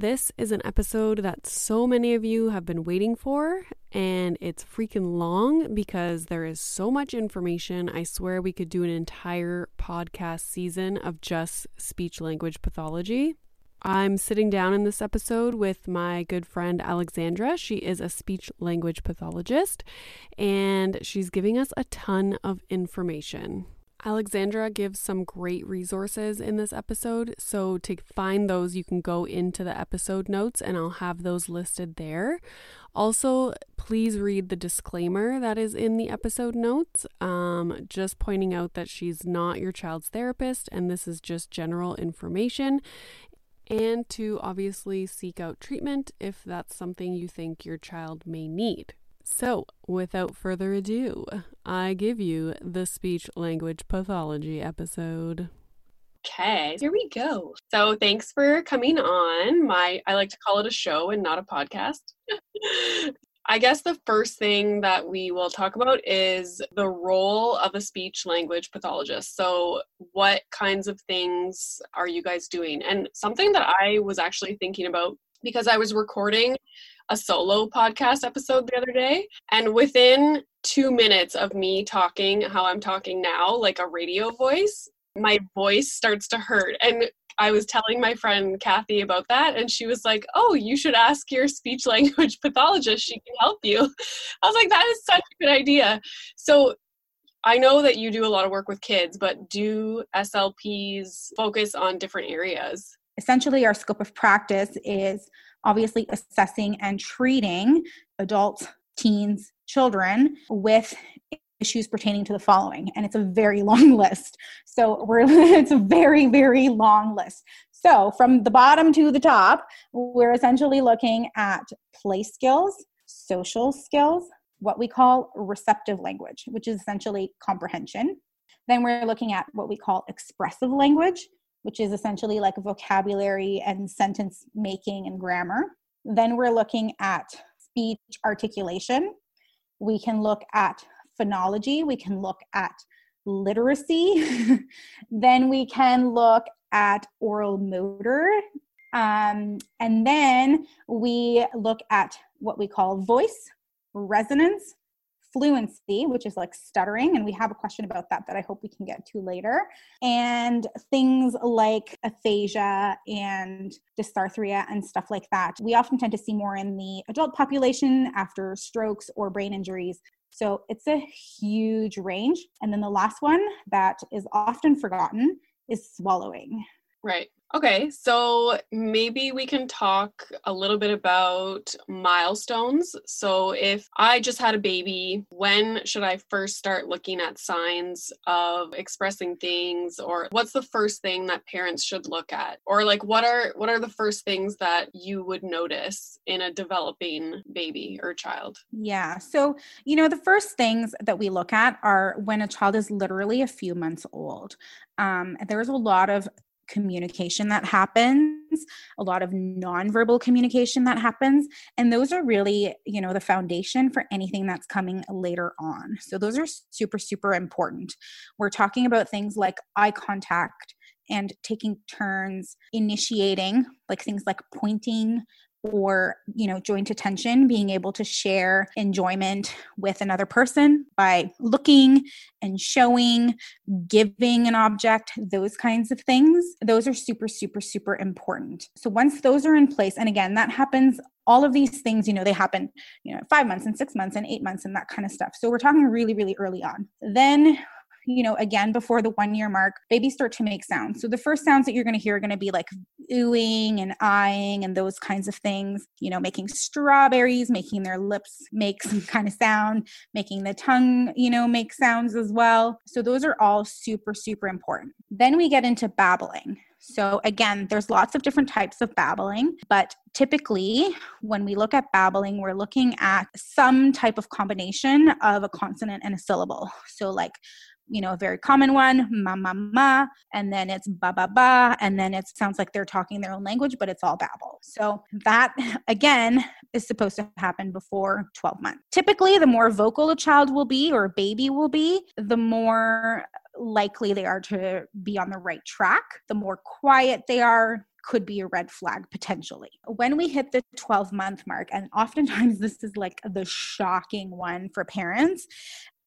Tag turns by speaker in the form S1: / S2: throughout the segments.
S1: This is an episode that so many of you have been waiting for, and it's freaking long because there is so much information. I swear we could do an entire podcast season of just speech language pathology. I'm sitting down in this episode with my good friend Alexandra. She is a speech language pathologist and she's giving us a ton of information. Alexandra gives some great resources in this episode. So, to find those, you can go into the episode notes and I'll have those listed there. Also, please read the disclaimer that is in the episode notes, um, just pointing out that she's not your child's therapist and this is just general information and to obviously seek out treatment if that's something you think your child may need. So, without further ado, I give you the speech language pathology episode.
S2: Okay, here we go. So, thanks for coming on. My I like to call it a show and not a podcast. I guess the first thing that we will talk about is the role of a speech language pathologist. So, what kinds of things are you guys doing? And something that I was actually thinking about because I was recording a solo podcast episode the other day, and within two minutes of me talking how I'm talking now, like a radio voice, my voice starts to hurt. And I was telling my friend Kathy about that, and she was like, "Oh, you should ask your speech language pathologist. She can help you." I was like, "That is such a good idea." So I know that you do a lot of work with kids, but do SLPs focus on different areas?
S3: Essentially, our scope of practice is obviously assessing and treating adults, teens, children with issues pertaining to the following and it's a very long list. So we're it's a very very long list. So from the bottom to the top we're essentially looking at play skills social skills what we call receptive language which is essentially comprehension. Then we're looking at what we call expressive language which is essentially like vocabulary and sentence making and grammar. Then we're looking at speech articulation. We can look at phonology, we can look at literacy, then we can look at oral motor, um, and then we look at what we call voice, resonance, fluency, which is like stuttering, and we have a question about that that I hope we can get to later, and things like aphasia and dysarthria and stuff like that. We often tend to see more in the adult population after strokes or brain injuries. So it's a huge range. And then the last one that is often forgotten is swallowing.
S2: Right. Okay, so maybe we can talk a little bit about milestones. So, if I just had a baby, when should I first start looking at signs of expressing things or what's the first thing that parents should look at? Or like what are what are the first things that you would notice in a developing baby or child?
S3: Yeah. So, you know, the first things that we look at are when a child is literally a few months old. Um, there's a lot of communication that happens, a lot of nonverbal communication that happens. And those are really, you know, the foundation for anything that's coming later on. So those are super, super important. We're talking about things like eye contact and taking turns, initiating, like things like pointing, or you know joint attention being able to share enjoyment with another person by looking and showing giving an object those kinds of things those are super super super important. So once those are in place and again that happens all of these things you know they happen you know 5 months and 6 months and 8 months and that kind of stuff. So we're talking really really early on. Then you know, again, before the one year mark, babies start to make sounds. So the first sounds that you're going to hear are going to be like oohing and eyeing and those kinds of things, you know, making strawberries, making their lips make some kind of sound, making the tongue, you know, make sounds as well. So those are all super, super important. Then we get into babbling. So, again, there's lots of different types of babbling, but typically when we look at babbling, we're looking at some type of combination of a consonant and a syllable. So, like you know, a very common one, ma ma ma, and then it's ba ba ba, and then it sounds like they're talking their own language, but it's all babble. So that again is supposed to happen before 12 months. Typically, the more vocal a child will be or a baby will be, the more likely they are to be on the right track. The more quiet they are, could be a red flag potentially. When we hit the 12 month mark, and oftentimes this is like the shocking one for parents,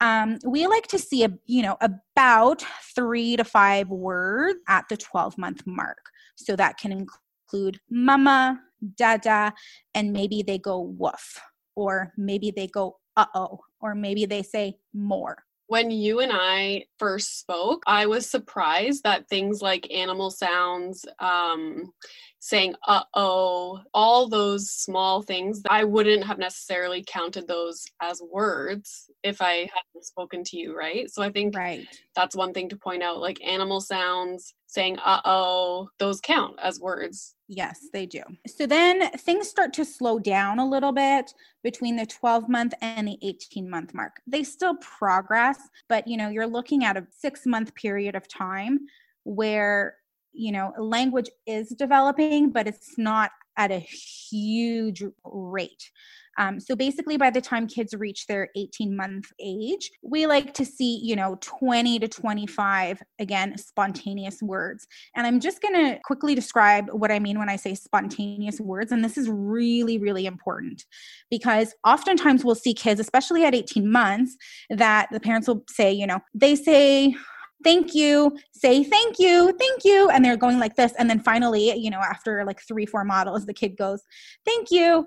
S3: um, we like to see a you know about three to five words at the 12 month mark. So that can include mama dada and maybe they go woof or maybe they go uh-oh or maybe they say more
S2: when you and I first spoke, I was surprised that things like animal sounds, um, saying uh oh, all those small things, I wouldn't have necessarily counted those as words if I hadn't spoken to you, right? So I think
S3: right.
S2: that's one thing to point out like animal sounds, saying uh oh, those count as words.
S3: Yes, they do. So then things start to slow down a little bit between the 12 month and the 18 month mark. They still progress, but you know, you're looking at a 6 month period of time where you know, language is developing, but it's not at a huge rate. Um, so basically, by the time kids reach their 18 month age, we like to see, you know, 20 to 25, again, spontaneous words. And I'm just going to quickly describe what I mean when I say spontaneous words. And this is really, really important because oftentimes we'll see kids, especially at 18 months, that the parents will say, you know, they say, thank you say thank you thank you and they're going like this and then finally you know after like three four models the kid goes thank you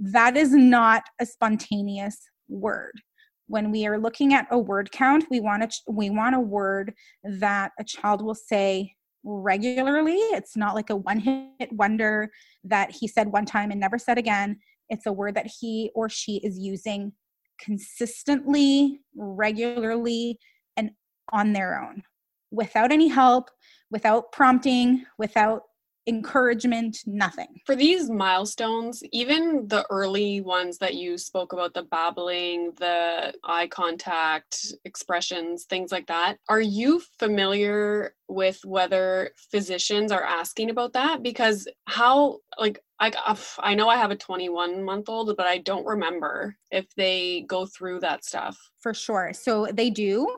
S3: that is not a spontaneous word. When we are looking at a word count we want to we want a word that a child will say regularly. It's not like a one hit wonder that he said one time and never said again. It's a word that he or she is using consistently regularly and on their own. Without any help without prompting without encouragement, nothing.
S2: For these milestones, even the early ones that you spoke about, the babbling, the eye contact, expressions, things like that, are you familiar with whether physicians are asking about that? Because how, like, I, I know I have a 21 month old, but I don't remember if they go through that stuff.
S3: For sure. So they do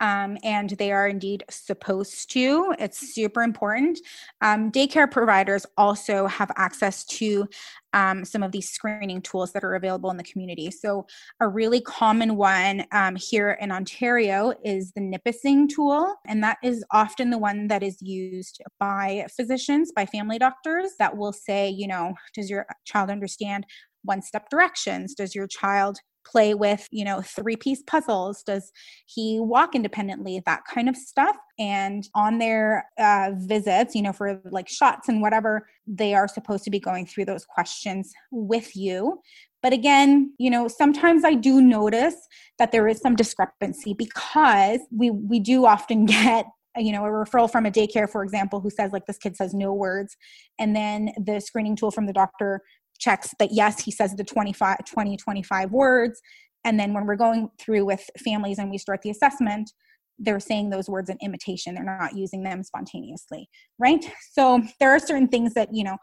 S3: um, and they are indeed supposed to. It's super important. Um, daycare providers also have access to um, some of these screening tools that are available in the community. So, a really common one um, here in Ontario is the Nipissing tool, and that is often the one that is used by physicians, by family doctors, that will say, you know, does your child understand one step directions? Does your child play with, you know, three piece puzzles? Does he walk independently? That kind of stuff. And on their uh, visits, you know, for like shots and whatever, they are supposed to be going through those questions with you. But again, you know, sometimes I do notice that there is some discrepancy because we we do often get you know a referral from a daycare for example who says like this kid says no words and then the screening tool from the doctor checks that yes he says the 25 20 25 words. And then when we're going through with families and we start the assessment they're saying those words in imitation. They're not using them spontaneously right? So there are certain things that you know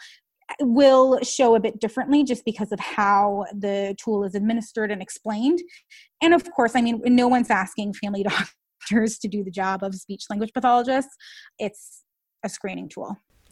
S3: will show a bit differently just because of how the tool is administered and explained. And of course i mean no one's asking family doctors to do the job of speech language pathologists. It's a screening tool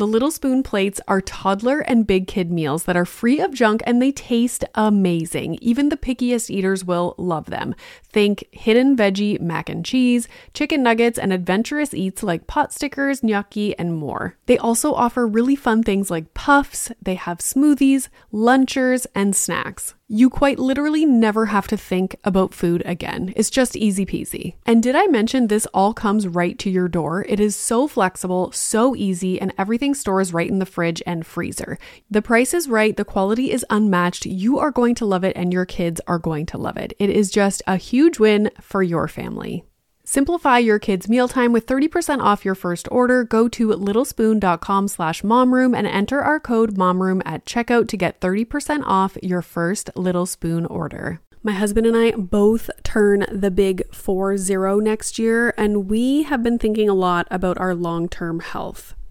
S2: The Little Spoon plates are toddler and big kid meals that are free of junk and they taste amazing. Even the pickiest eaters will love them. Think hidden veggie mac and cheese, chicken nuggets, and adventurous eats like pot stickers, gnocchi, and more. They also offer really fun things like puffs, they have smoothies, lunchers, and snacks. You quite literally never have to think about food again. It's just easy peasy. And did I mention this all comes right to your door? It is so flexible, so easy, and everything stores right in the fridge and freezer. The price is right, the quality is unmatched. You are going to love it, and your kids are going to love it. It is just a huge win for your family. Simplify your kids' mealtime with 30% off your first order. Go to littlespoon.com slash momroom and enter our code momroom at checkout to get 30% off your first Little Spoon order. My husband and I both turn the big 4 0 next year, and we have been thinking a lot about our long term health.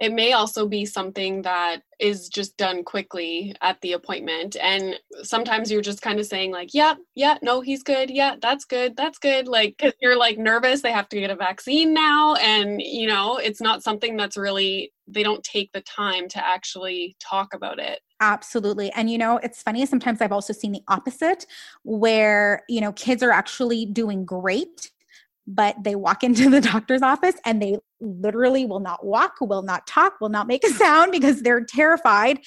S4: it may also be something that is just done quickly at the appointment. And sometimes you're just kind of saying like yeah yeah no he's good. Yeah that's good that's good. Like you're like nervous they have to get a vaccine now. And you know it's not something that's really they don't take the time to actually talk about it.
S3: Absolutely. And you know it's funny sometimes i've also seen the opposite where you know kids are actually doing great but they walk into the doctor's office and they literally will not walk, will not talk, will not make a sound because they're terrified.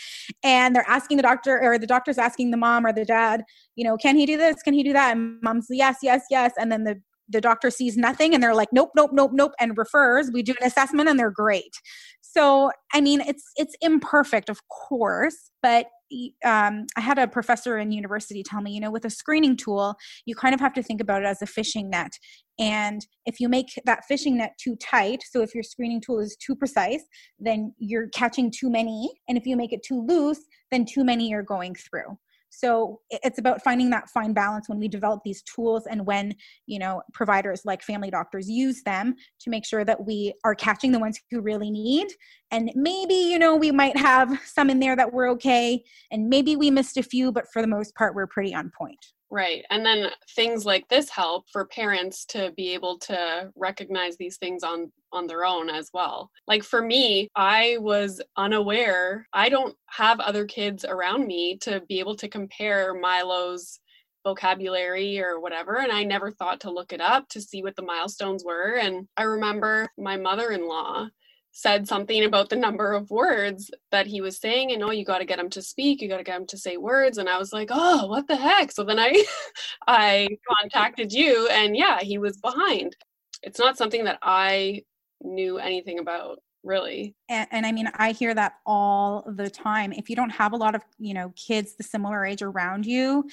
S3: And they're asking the doctor, or the doctor's asking the mom or the dad, you know, can he do this? Can he do that? And mom's, yes, yes, yes. And then the the doctor sees nothing and they're like nope nope nope nope and refers we do an assessment and they're great so i mean it's it's imperfect of course but um, I had a professor in university tell me, you know, with a screening tool, you kind of have to think about it as a fishing net. And if you make that fishing net too tight, so if your screening tool is too precise, then you're catching too many. And if you make it too loose, then too many are going through so it's about finding that fine balance when we develop these tools and when you know providers like family doctors use them to make sure that we are catching the ones who really need. And maybe you know we might have some in there that were okay and maybe we missed a few but for the most part we're pretty on point
S4: Right. And then things like this help for parents to be able to recognize these things on on their own as well. Like for me, I was unaware. I don't have other kids around me to be able to compare Milo's vocabulary or whatever and I never thought to look it up to see what the milestones were and I remember my mother-in-law said something about the number of words that he was saying and oh you got to get him to speak you got to get him to say words and i was like oh what the heck? So then i i contacted you and yeah he was behind. It's not something that i knew anything about really.
S3: And, and, i mean i hear that all the time. If you don't have a lot of you know kids the similar age around you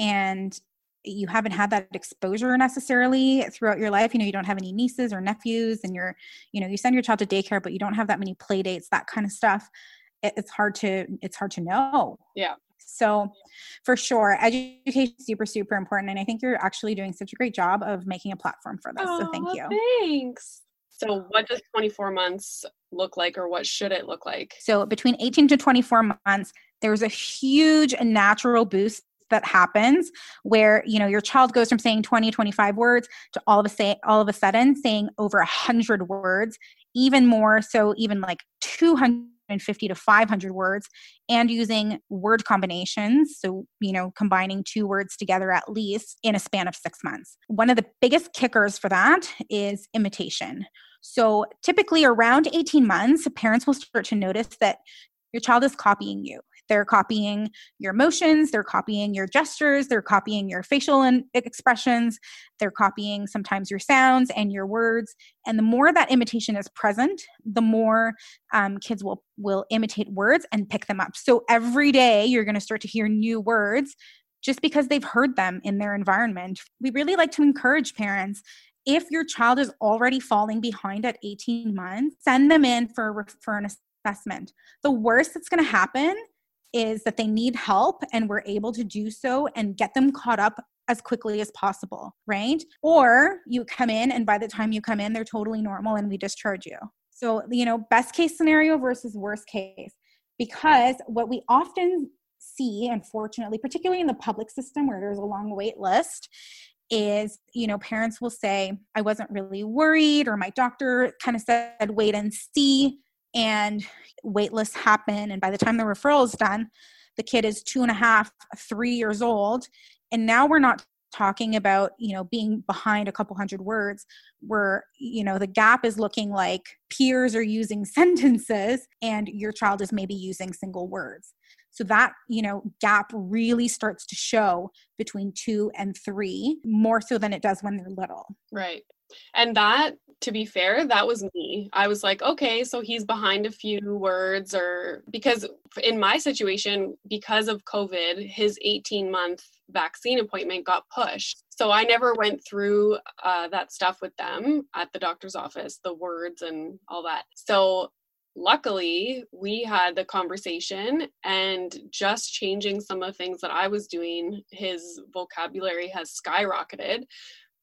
S3: and you haven't had that exposure necessarily throughout your life. You know you don't have any nieces or nephews and you're you know you send your child to daycare but you don't have that many play dates that kind of stuff. It, it's hard to it's hard to know.
S4: Yeah.
S3: So for sure education is super super important and i think you're actually doing such a great job of making a platform for this oh, so thank you.
S4: thanks. So what does 24 months look like or what should it look like?
S3: So between 18 to 24 months there's a huge natural boost that happens where you know your child goes from saying 20 25 words to all of a say all of a sudden saying over 100 words even more so even like 250 to 500 words and using word combinations so you know combining two words together at least in a span of 6 months. One of the biggest kickers for that is imitation. So typically around 18 months parents will start to notice that your child is copying you they're copying your motions, they're copying your gestures, they're copying your facial and expressions, they're copying sometimes your sounds and your words. And the more that imitation is present, the more um, kids will will imitate words and pick them up. So every day you're going to start to hear new words just because they've heard them in their environment. We really like to encourage parents if your child is already falling behind at 18 months, send them in for, for an assessment. The worst that's going to happen is that they need help and we're able to do so and get them caught up as quickly as possible, right? Or you come in and by the time you come in, they're totally normal and we discharge you. So, you know, best case scenario versus worst case. Because what we often see, unfortunately, particularly in the public system where there's a long wait list, is you know parents will say i wasn't really worried or my doctor kind of said wait and see and wait lists happen and by the time the referral is done the kid is two and a half three years old. And now we're not talking about you know being behind a couple hundred words. Where you know the gap is looking like peers are using sentences and your child is maybe using single words. So that you know gap really starts to show between 2 and 3 more so than it does when they're little.
S2: Right and that to be fair, that was me. I was like, okay, so he's behind a few words, or because in my situation, because of COVID, his 18 month vaccine appointment got pushed. So I never went through uh, that stuff with them at the doctor's office, the words and all that. So luckily we had the conversation and just changing some of the things that i was doing his vocabulary has skyrocketed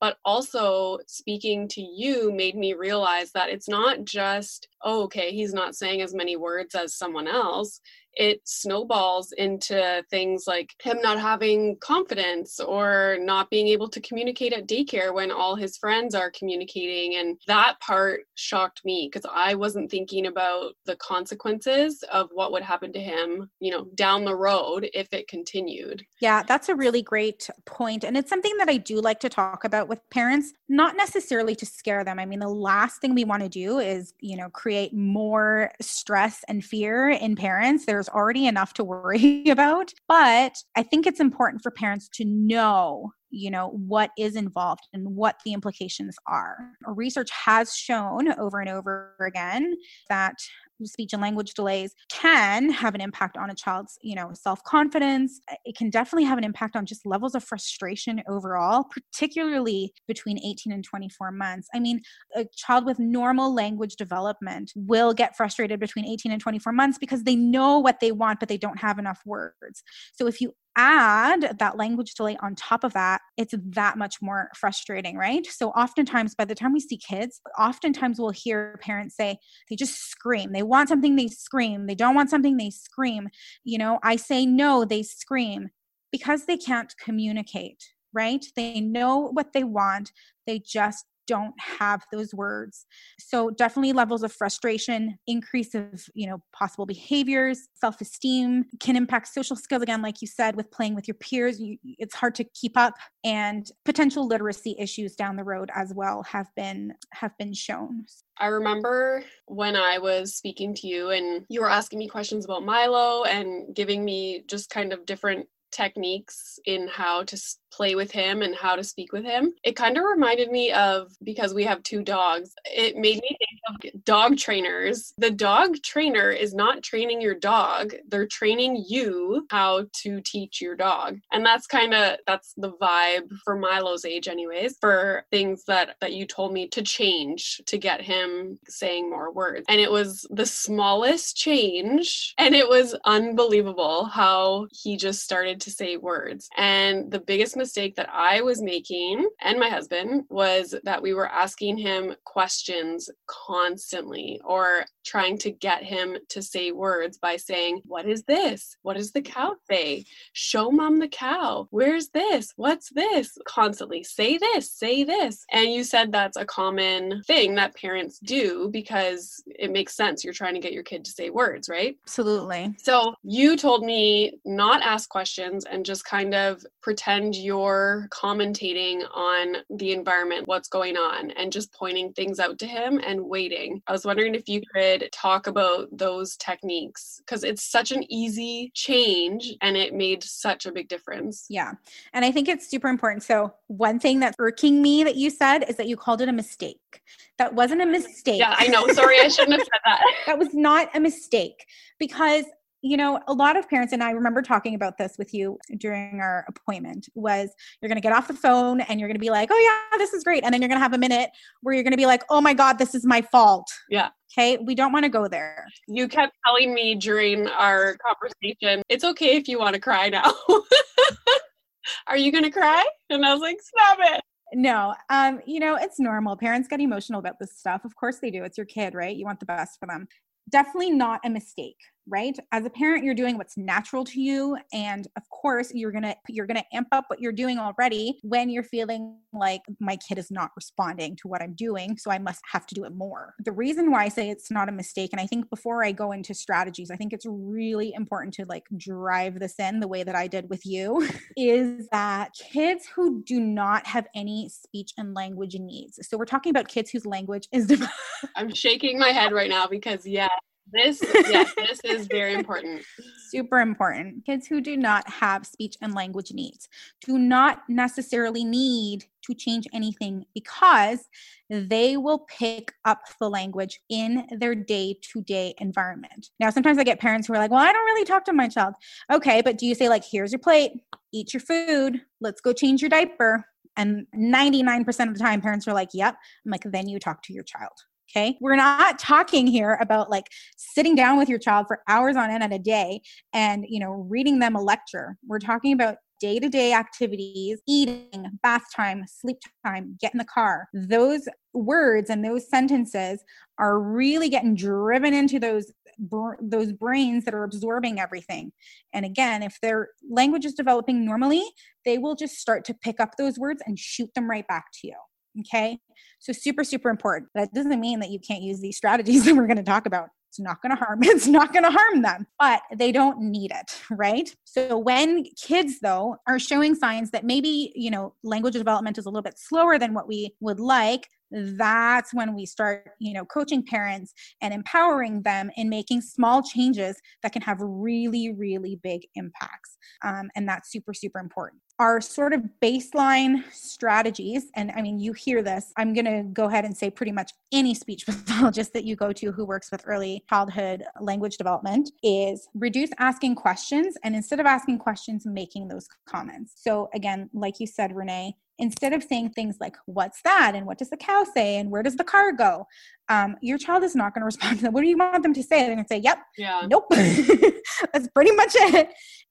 S2: but also speaking to you made me realize that it's not just oh, okay he's not saying as many words as someone else it snowballs into things like him not having confidence or not being able to communicate at daycare when all his friends are communicating. And that part shocked me because I wasn't thinking about the consequences of what would happen to him, you know, down the road if it continued.
S3: Yeah, that's a really great point. And it's something that I do like to talk about with parents, not necessarily to scare them. I mean, the last thing we want to do is, you know, create more stress and fear in parents. There's there's already enough to worry about. But I think it's important for parents to know you know what is involved and what the implications are. Research has shown over and over again that speech and language delays can have an impact on a child's you know self-confidence. It can definitely have an impact on just levels of frustration overall particularly between 18 and 24 months. I mean a child with normal language development will get frustrated between 18 and 24 months because they know what they want but they don't have enough words. So if you add that language delay on top of that, it's that much more frustrating, right? So, oftentimes, by the time we see kids, oftentimes we'll hear parents say, they just scream. They want something, they scream. They don't want something, they scream. You know, I say no, they scream because they can't communicate, right? They know what they want, they just don't have those words. So definitely levels of frustration increase of you know possible behaviors self-esteem can impact social skills. Again like you said with playing with your peers you, it's hard to keep up and potential literacy issues down the road as well have been have been shown.
S2: I remember when I was speaking to you and you were asking me questions about Milo and giving me just kind of different techniques in how to play with him and how to speak with him. It kind of reminded me of because we have two dogs, it made me think of dog trainers. The dog trainer is not training your dog, they're training you how to teach your dog. And that's kind of that's the vibe for Milo's age anyways, for things that that you told me to change to get him saying more words. And it was the smallest change and it was unbelievable how he just started to say words. And the biggest mistake that I was making and my husband was that we were asking him questions constantly or trying to get him to say words by saying, What is this? What does the cow say? Show mom the cow. Where's this? What's this? Constantly say this, say this. And you said that's a common thing that parents do because it makes sense. You're trying to get your kid to say words, right?
S3: Absolutely.
S2: So you told me not ask questions and just kind of pretend you're commentating on the environment, what's going on, and just pointing things out to him and waiting. I was wondering if you could talk about those techniques because it's such an easy change and it made such a big difference.
S3: Yeah. And I think it's super important. So, one thing that's irking me that you said is that you called it a mistake. That wasn't a mistake.
S2: Yeah, I know. Sorry, I shouldn't have said that.
S3: that was not a mistake because you know a lot of parents and i remember talking about this with you during our appointment was you're going to get off the phone and you're going to be like oh yeah this is great and then you're going to have a minute where you're going to be like oh my god this is my fault.
S2: Yeah.
S3: Okay? We don't want to go there.
S2: You kept telling me during our conversation it's okay if you want to cry now. Are you going to cry? And i was like stop it.
S3: No um you know it's normal. Parents get emotional about this stuff. Of course they do. It's your kid right? You want the best for them. Definitely not a mistake right? As a parent you're doing what's natural to you and of course you're going to you're going to amp up what you're doing already when you're feeling like my kid is not responding to what i'm doing so i must have to do it more. The reason why i say it's not a mistake and i think before i go into strategies i think it's really important to like drive this in the way that i did with you is that kids who do not have any speech and language needs so we're talking about kids whose language is
S2: i'm shaking my head right now because yeah this, yes, this is very important.
S3: Super important. Kids who do not have speech and language needs do not necessarily need to change anything because they will pick up the language in their day to day environment. Now, sometimes I get parents who are like, well, I don't really talk to my child. Okay, but do you say, like, here's your plate, eat your food, let's go change your diaper? And 99% of the time, parents are like, yep. I'm like, then you talk to your child. Okay. We're not talking here about like sitting down with your child for hours on end at a day and, you know, reading them a lecture. We're talking about day to day activities, eating, bath time, sleep time, get in the car. Those words and those sentences are really getting driven into those those brains that are absorbing everything. And again, if their language is developing normally, they will just start to pick up those words and shoot them right back to you. Okay. So super, super important. That doesn't mean that you can't use these strategies that we're going to talk about. It's not going to harm. It's not going to harm them, but they don't need it, right? So when kids though are showing signs that maybe, you know, language development is a little bit slower than what we would like, that's when we start you know coaching parents and empowering them in making small changes that can have really really big impacts um, and that's super super important our sort of baseline strategies and i mean you hear this i'm going to go ahead and say pretty much any speech pathologist that you go to who works with early childhood language development is reduce asking questions and instead of asking questions making those comments. So again like you said renee instead of saying things like what's that? And what does the cow say? And where does the car go? Um, your child is not going to respond to that. What do you want them to say? They're going to say yep
S2: yeah.
S3: nope. That's pretty much it.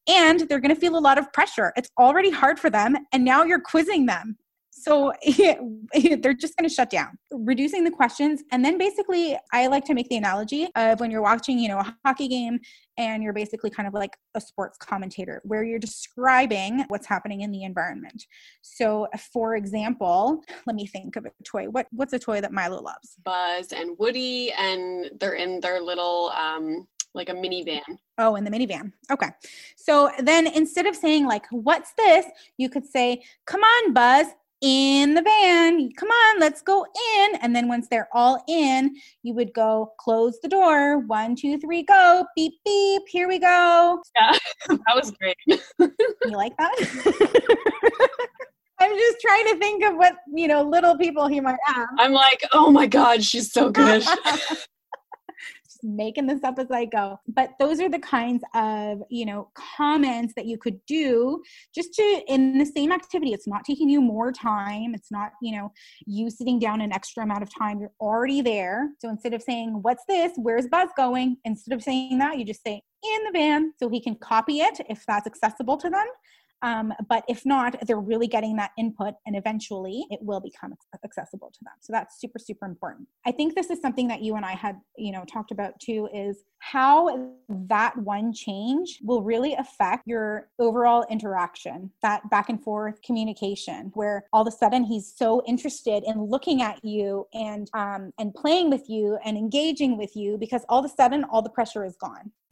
S3: And they're going to feel a lot of pressure. It's already hard for them and now you're quizzing them. So they're just going to shut down. Reducing the questions and then basically i like to make the analogy of when you're watching you know a hockey game and you're basically kind of like a sports commentator where you're describing what's happening in the environment so for example let me think of a toy what what's a toy that milo loves
S2: buzz and woody and they're in their little um like a minivan.
S3: Oh, in the minivan. Okay. So then instead of saying like, what's this? You could say, come on, Buzz, in the van. Come on, let's go in. And then once they're all in, you would go close the door. One, two, three, go. Beep, beep. Here we go.
S2: Yeah, that was great.
S3: you like that? I'm just trying to think of what, you know, little people he might have.
S2: I'm like, oh my God, she's so good.
S3: Making this up as I go. But those are the kinds of, you know, comments that you could do just to in the same activity. It's not taking you more time. It's not, you know, you sitting down an extra amount of time. You're already there. So instead of saying, What's this? Where's Buzz going? Instead of saying that, you just say, in the van so he can copy it if that's accessible to them um, but if not, they're really getting that input and eventually it will become accessible to them. So that's super, super important. I think this is something that you and I had, you know, talked about too is how that one change will really affect your overall interaction, that back and forth communication, where all of a sudden he's so interested in looking at you and um, and playing with you and engaging with you because all of a sudden all the pressure is gone.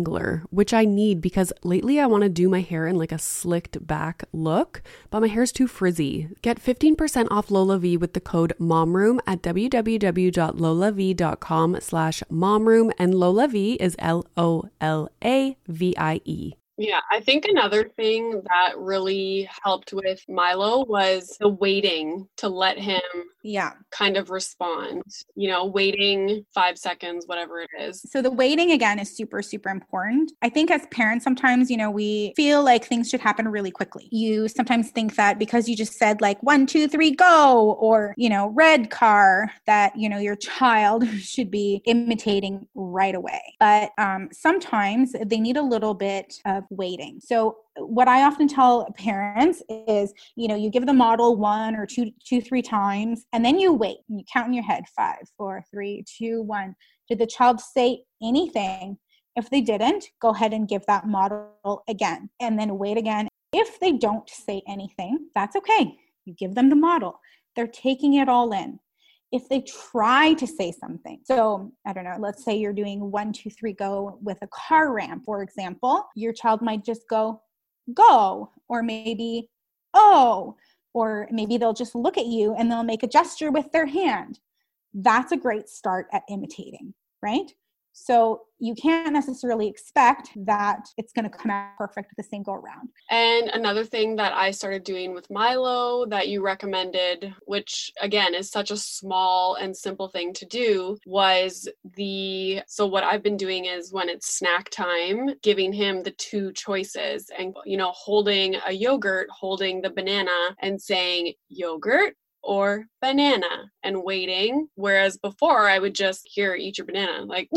S1: detangler, which I need because lately I want to do my hair in like a slicked back look, but my hair's too frizzy. Get 15% off LolaVie with the code MOMROOM at www.lolavie.com slash momroom and LolaVie is L-O-L-A-V-I-E.
S2: Yeah, I think another thing that really helped with Milo was the waiting to let him
S3: yeah.
S2: kind of respond you know waiting five seconds whatever it is.
S3: So the waiting again is super super important. I think as parents sometimes you know we feel like things should happen really quickly. You sometimes think that because you just said like one two three go or you know red car that you know your child should be imitating right away. But um, sometimes they need a little bit of waiting so what I often tell parents is, you know, you give the model one or two, two, three times, and then you wait and you count in your head five, four, three, two, one. Did the child say anything? If they didn't, go ahead and give that model again and then wait again. If they don't say anything, that's okay. You give them the model. They're taking it all in. If they try to say something, so I don't know, let's say you're doing one, two, three, go with a car ramp, for example, your child might just go, go, or maybe, oh, or maybe they'll just look at you and they'll make a gesture with their hand. That's a great start at imitating, right? So you can't necessarily expect that it's going to come out perfect the same go around.
S2: And another thing that I started doing with Milo that you recommended, which again is such a small and simple thing to do, was the so what I've been doing is when it's snack time, giving him the two choices and you know holding a yogurt, holding the banana and saying yogurt or banana and waiting. Whereas before I would just here eat your banana, like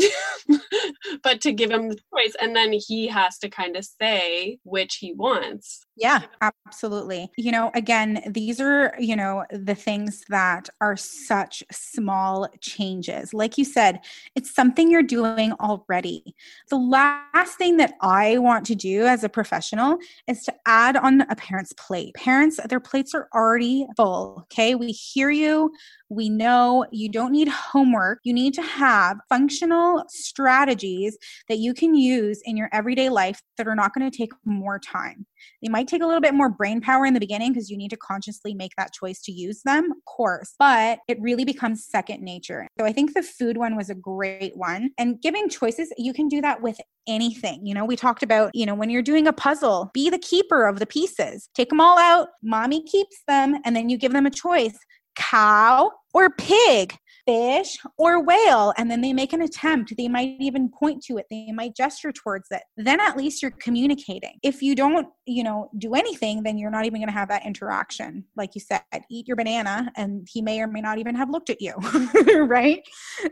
S2: but to give him the choice. And then he has to kind of say which he wants.
S3: Yeah, absolutely. You know, again, these are, you know, the things that are such small changes. Like you said, it's something you're doing already. The last thing that I want to do as a professional is to add on a parent's plate. Parents, their plates are already full. Okay. We hear you. We know you don't need homework. You need to have functional strategies that you can use in your everyday life that are not going to take more time. They might take a little bit more brain power in the beginning because you need to consciously make that choice to use them, of course, but it really becomes second nature. So I think the food one was a great one. And giving choices, you can do that with anything. You know, we talked about, you know, when you're doing a puzzle, be the keeper of the pieces. Take them all out, mommy keeps them, and then you give them a choice cow or pig fish or whale and then they make an attempt. They might even point to it. They might gesture towards it. Then at least you're communicating. If you don't you know do anything then you're not even going to have that interaction. Like you said eat your banana and he may or may not even have looked at you right?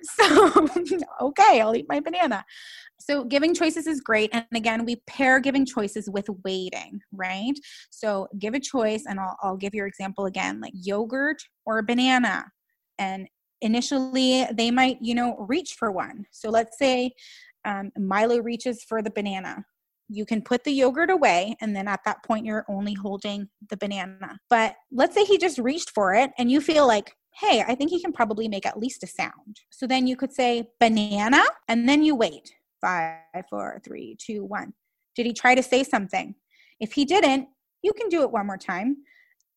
S3: So okay i'll eat my banana. So giving choices is great. And again we pair giving choices with waiting right? So give a choice and i'll, I'll give your example again like yogurt or banana. And initially they might you know reach for one. So let's say um, milo reaches for the banana. You can put the yogurt away and then at that point you're only holding the banana. But let's say he just reached for it and you feel like hey i think he can probably make at least a sound. So then you could say banana? And then you wait. Five four three two one. Did he try to say something? If he didn't you can do it one more time.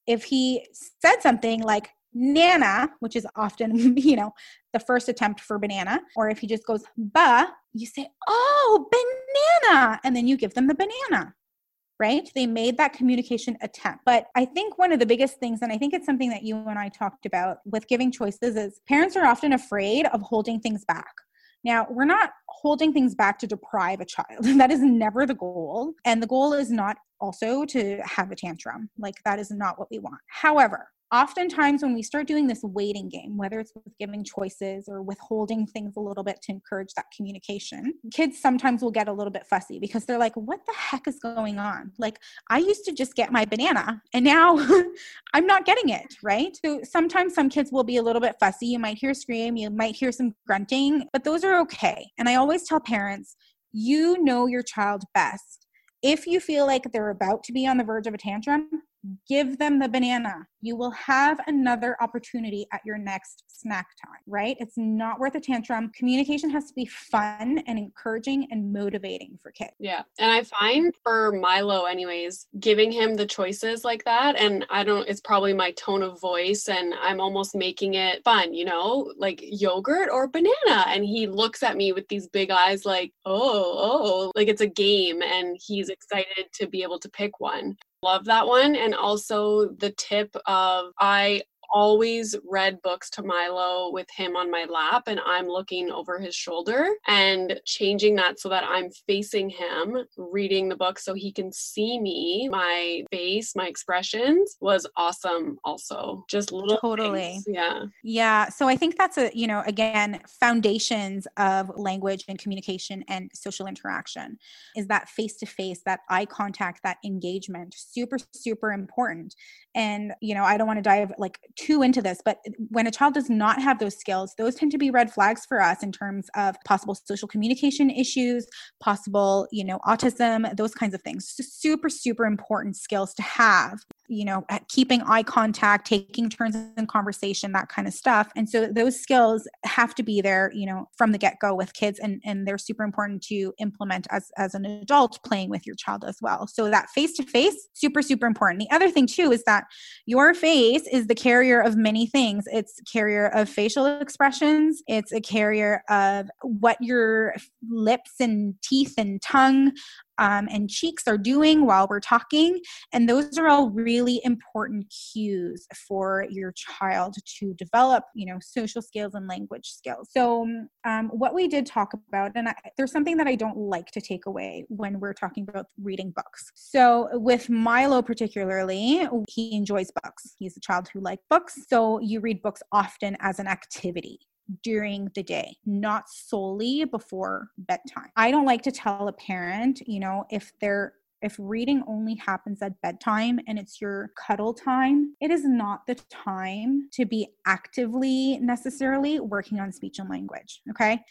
S3: If he said something like nana, which is often, you know, the first attempt for banana, or if he just goes ba, you say, oh, banana, and then you give them the banana. Right? They made that communication attempt. But I think one of the biggest things, and I think it's something that you and I talked about with giving choices, is parents are often afraid of holding things back. Now, we're not holding things back to deprive a child. that is never the goal. And the goal is not also to have a tantrum. Like, that is not what we want. However, oftentimes when we start doing this waiting game whether it's with giving choices or withholding things a little bit to encourage that communication kids sometimes will get a little bit fussy because they're like what the heck is going on? Like i used to just get my banana and now i'm not getting it right? So sometimes some kids will be a little bit fussy. You might hear scream you might hear some grunting but those are okay. And i always tell parents you know your child best. If you feel like they're about to be on the verge of a tantrum give them the banana. You will have another opportunity at your next snack time, right? It's not worth a tantrum. Communication has to be fun and encouraging and motivating for kids.
S2: Yeah. And I find for Milo, anyways, giving him the choices like that, and I don't, it's probably my tone of voice, and I'm almost making it fun, you know, like yogurt or banana. And he looks at me with these big eyes, like, oh, oh, like it's a game, and he's excited to be able to pick one love that one. And also the tip of I always read books to Milo with him on my lap and I'm looking over his shoulder and changing that so that I'm facing him reading the book so he can see me, my face, my expressions was awesome also. Just little
S3: totally.
S2: Things. Yeah.
S3: Yeah. So I think that's a, you know, again, foundations of language and communication and social interaction is that face to face, that eye contact, that engagement. Super, super important. And, you know, I don't want to dive like too into this, but when a child does not have those skills, those tend to be red flags for us in terms of possible social communication issues, possible, you know, autism, those kinds of things. Super, super important skills to have you know keeping eye contact taking turns in conversation that kind of stuff. And so those skills have to be there you know from the get-go with kids and and they're super important to implement as as an adult playing with your child as well. So that face to face super super important. The other thing too is that your face is the carrier of many things. It's carrier of facial expressions. It's a carrier of what your lips and teeth and tongue um, and cheeks are doing while we're talking. And those are all really important cues for your child to develop, you know, social skills and language skills. So, um, what we did talk about, and I, there's something that I don't like to take away when we're talking about reading books. So, with Milo particularly, he enjoys books. He's a child who likes books. So, you read books often as an activity during the day, not solely before bedtime. I don't like to tell a parent, you know, if they're if reading only happens at bedtime and it's your cuddle time, it is not the time to be actively necessarily working on speech and language. Okay.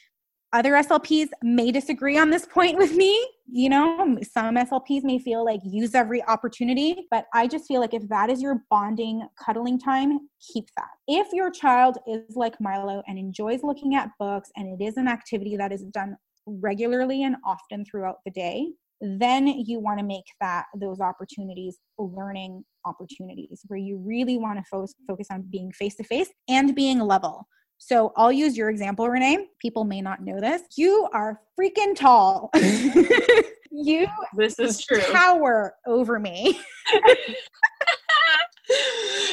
S3: Other SLPs may disagree on this point with me. You know, some SLPs may feel like use every opportunity, but I just feel like if that is your bonding, cuddling time, keep that. If your child is like Milo and enjoys looking at books and it is an activity that is done regularly and often throughout the day, then you want to make that those opportunities learning opportunities where you really want to fo- focus on being face to face and being level so I'll use your example, Renee. People may not know this. You are freaking tall. you
S2: this is true.
S3: Tower over me.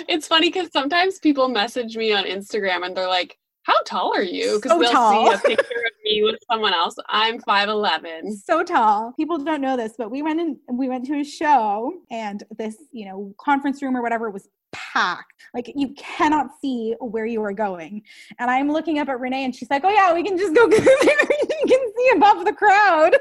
S2: it's funny because sometimes people message me on Instagram and they're like, how tall are you? Because
S3: so
S2: they'll
S3: tall.
S2: see a picture of me with someone else. I'm five eleven.
S3: So tall. People don't know this, but we went in we went to a show and this, you know, conference room or whatever was packed. Like you cannot see where you are going. And I'm looking up at Renee and she's like, Oh yeah, we can just go there. you can see above the crowd.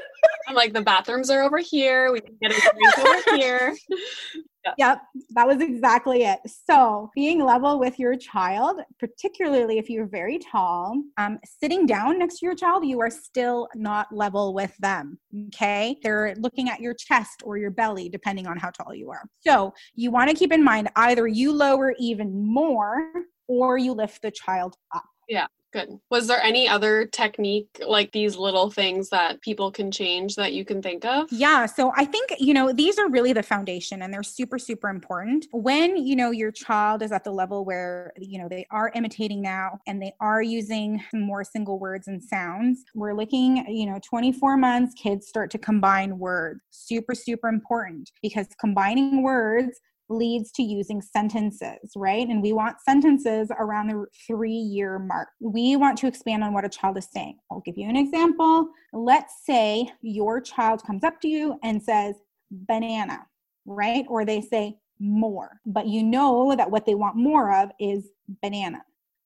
S2: I'm like, the bathrooms are over here. We can get a drink over here.
S3: Yeah. Yep, that was exactly it. So, being level with your child, particularly if you're very tall, um, sitting down next to your child, you are still not level with them. Okay, they're looking at your chest or your belly, depending on how tall you are. So, you want to keep in mind either you lower even more or you lift the child up.
S2: Yeah. Good. Was there any other technique like these little things that people can change that you can think of?
S3: Yeah. So I think, you know, these are really the foundation and they're super, super important. When, you know, your child is at the level where, you know, they are imitating now and they are using more single words and sounds, we're looking, you know, 24 months, kids start to combine words. Super, super important because combining words leads to using sentences, right? And we want sentences around the three year mark. We want to expand on what a child is saying. I'll give you an example. Let's say your child comes up to you and says, banana, right? Or they say more, but you know that what they want more of is banana.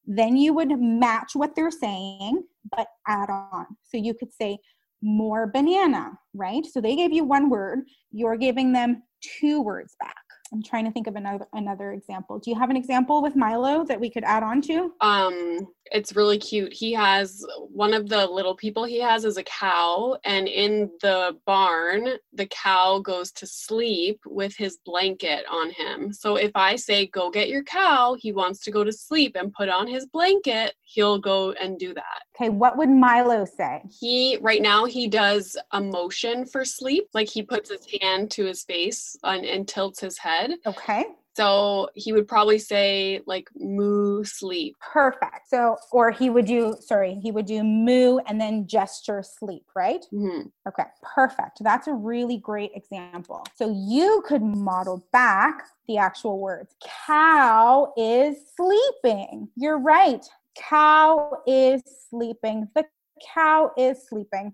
S3: Then you would match what they're saying, but add on. So you could say, more banana, right? So they gave you one word, you're giving them two words back. I'm trying to think of another another example. Do you have an example with Milo that we could add on to?
S2: Um, it's really cute. He has one of the little people he has is a cow, and in the barn, the cow goes to sleep with his blanket on him. So if I say, Go get your cow, he wants to go to sleep and put on his blanket, he'll go and do that.
S3: Okay, what would Milo say?
S2: He, right now, he does a motion for sleep. Like he puts his hand to his face and, and tilts his head.
S3: Okay.
S2: So he would probably say like moo sleep.
S3: Perfect. So, or he would do, sorry, he would do moo and then gesture sleep, right?
S2: Mm-hmm.
S3: Okay, perfect. That's a really great example. So you could model back the actual words. Cow is sleeping. You're right. Cow is sleeping. The cow is sleeping.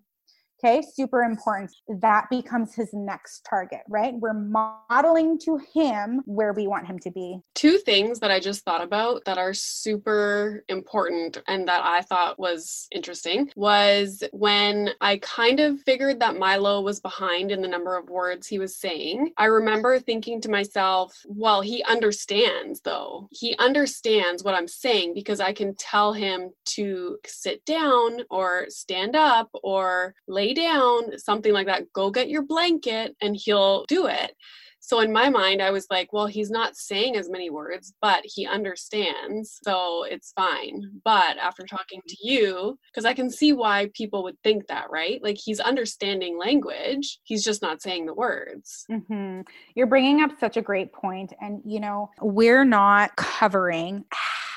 S3: Okay, super important. That becomes his next target, right? We're modeling to him where we want him to be.
S2: Two things that I just thought about that are super important and that I thought was interesting was when I kind of figured that Milo was behind in the number of words he was saying. I remember thinking to myself, well, he understands though. He understands what I'm saying because I can tell him to sit down or stand up or lay down, something like that. Go get your blanket and he'll do it. So in my mind, I was like, well, he's not saying as many words, but he understands. So it's fine. But after talking to you, because I can see why people would think that, right? Like he's understanding language, he's just not saying the words.
S3: Mm-hmm. You're bringing up such a great point. And, you know, we're not covering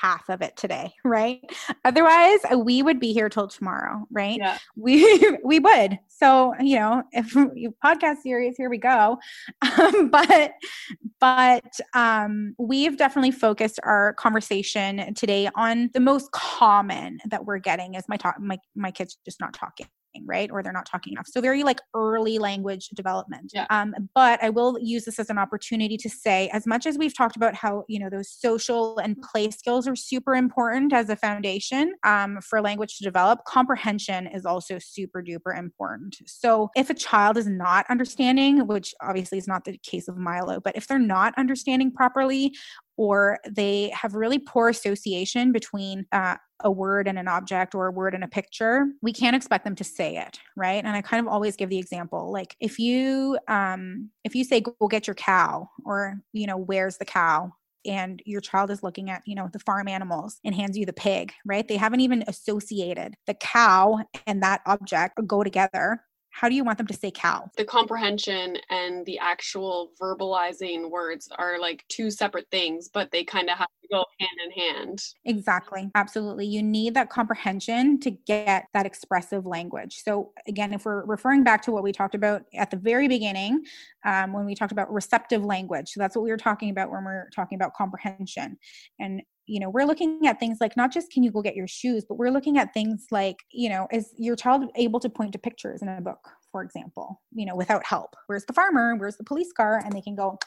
S3: half of it today, right? Otherwise, we would be here till tomorrow, right?
S2: Yeah.
S3: We we would. So, you know, if you podcast series, here we go. Um, but but um, we've definitely focused our conversation today on the most common that we're getting is my talk my my kids just not talking right? Or they're not talking enough. So very like early language development.
S2: Yeah.
S3: Um, but I will use this as an opportunity to say, as much as we've talked about how, you know, those social and play skills are super important as a foundation um, for language to develop, comprehension is also super duper important. So if a child is not understanding, which obviously is not the case of Milo, but if they're not understanding properly or they have really poor association between uh, a word and an object or a word and a picture we can't expect them to say it right? And i kind of always give the example like if you um if you say go get your cow or you know where's the cow? and your child is looking at you know the farm animals and hands you the pig right? They haven't even associated the cow and that object go together how do you want them to say cow?
S2: The comprehension and the actual verbalizing words are like two separate things, but they kind of have to go hand in hand.
S3: Exactly. Absolutely. You need that comprehension to get that expressive language. So, again, if we're referring back to what we talked about at the very beginning, um, when we talked about receptive language, so that's what we were talking about when we're talking about comprehension. And you know we're looking at things like not just can you go get your shoes but we're looking at things like you know is your child able to point to pictures in a book for example you know without help? Where's the farmer? Where's the police car? And they can go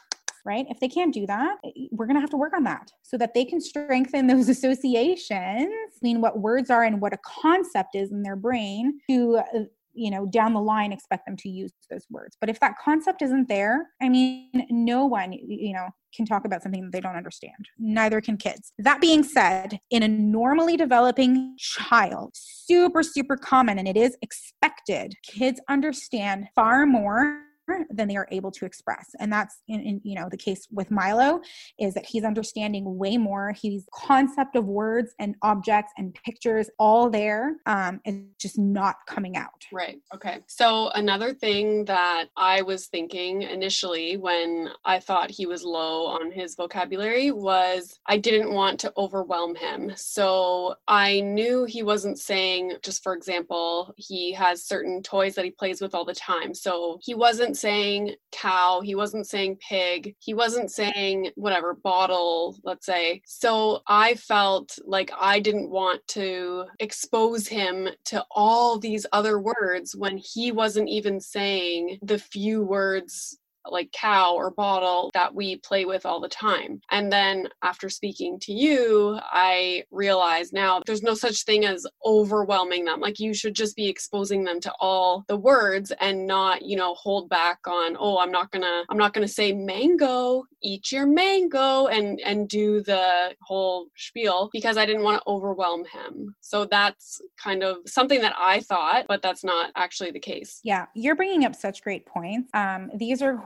S3: right? If they can't do that eh, we're going to have to work on that so that they can strengthen those associations between what words are and what a concept is in their brain to uh, you know down the line expect them to use those words. But if that concept isn't there i mean no one you know can talk about something that they don't understand. Neither can kids. That being said in a normally developing child super super common and it is expected kids understand far more than they are able to express. And that's in, in, you know the case with milo is that he's understanding way more. He's concept of words and objects and pictures all there um is just not coming out.
S2: Right okay. So another thing that i was thinking initially when i thought he was low on his vocabulary was i didn't want to overwhelm him. So i knew he wasn't saying just for example he has certain toys that he plays with all the time. So he wasn't saying cow, he wasn't saying pig, he wasn't saying whatever bottle, let's say. So I felt like I didn't want to expose him to all these other words when he wasn't even saying the few words like cow or bottle that we play with all the time. And then after speaking to you, I realized now there's no such thing as overwhelming them. Like you should just be exposing them to all the words and not, you know, hold back on, oh, I'm not gonna, I'm not gonna say mango, eat your mango and and do the whole spiel because I didn't want to overwhelm him. So that's kind of something that I thought, but that's not actually the case.
S3: Yeah, you're bringing up such great points. Um, these are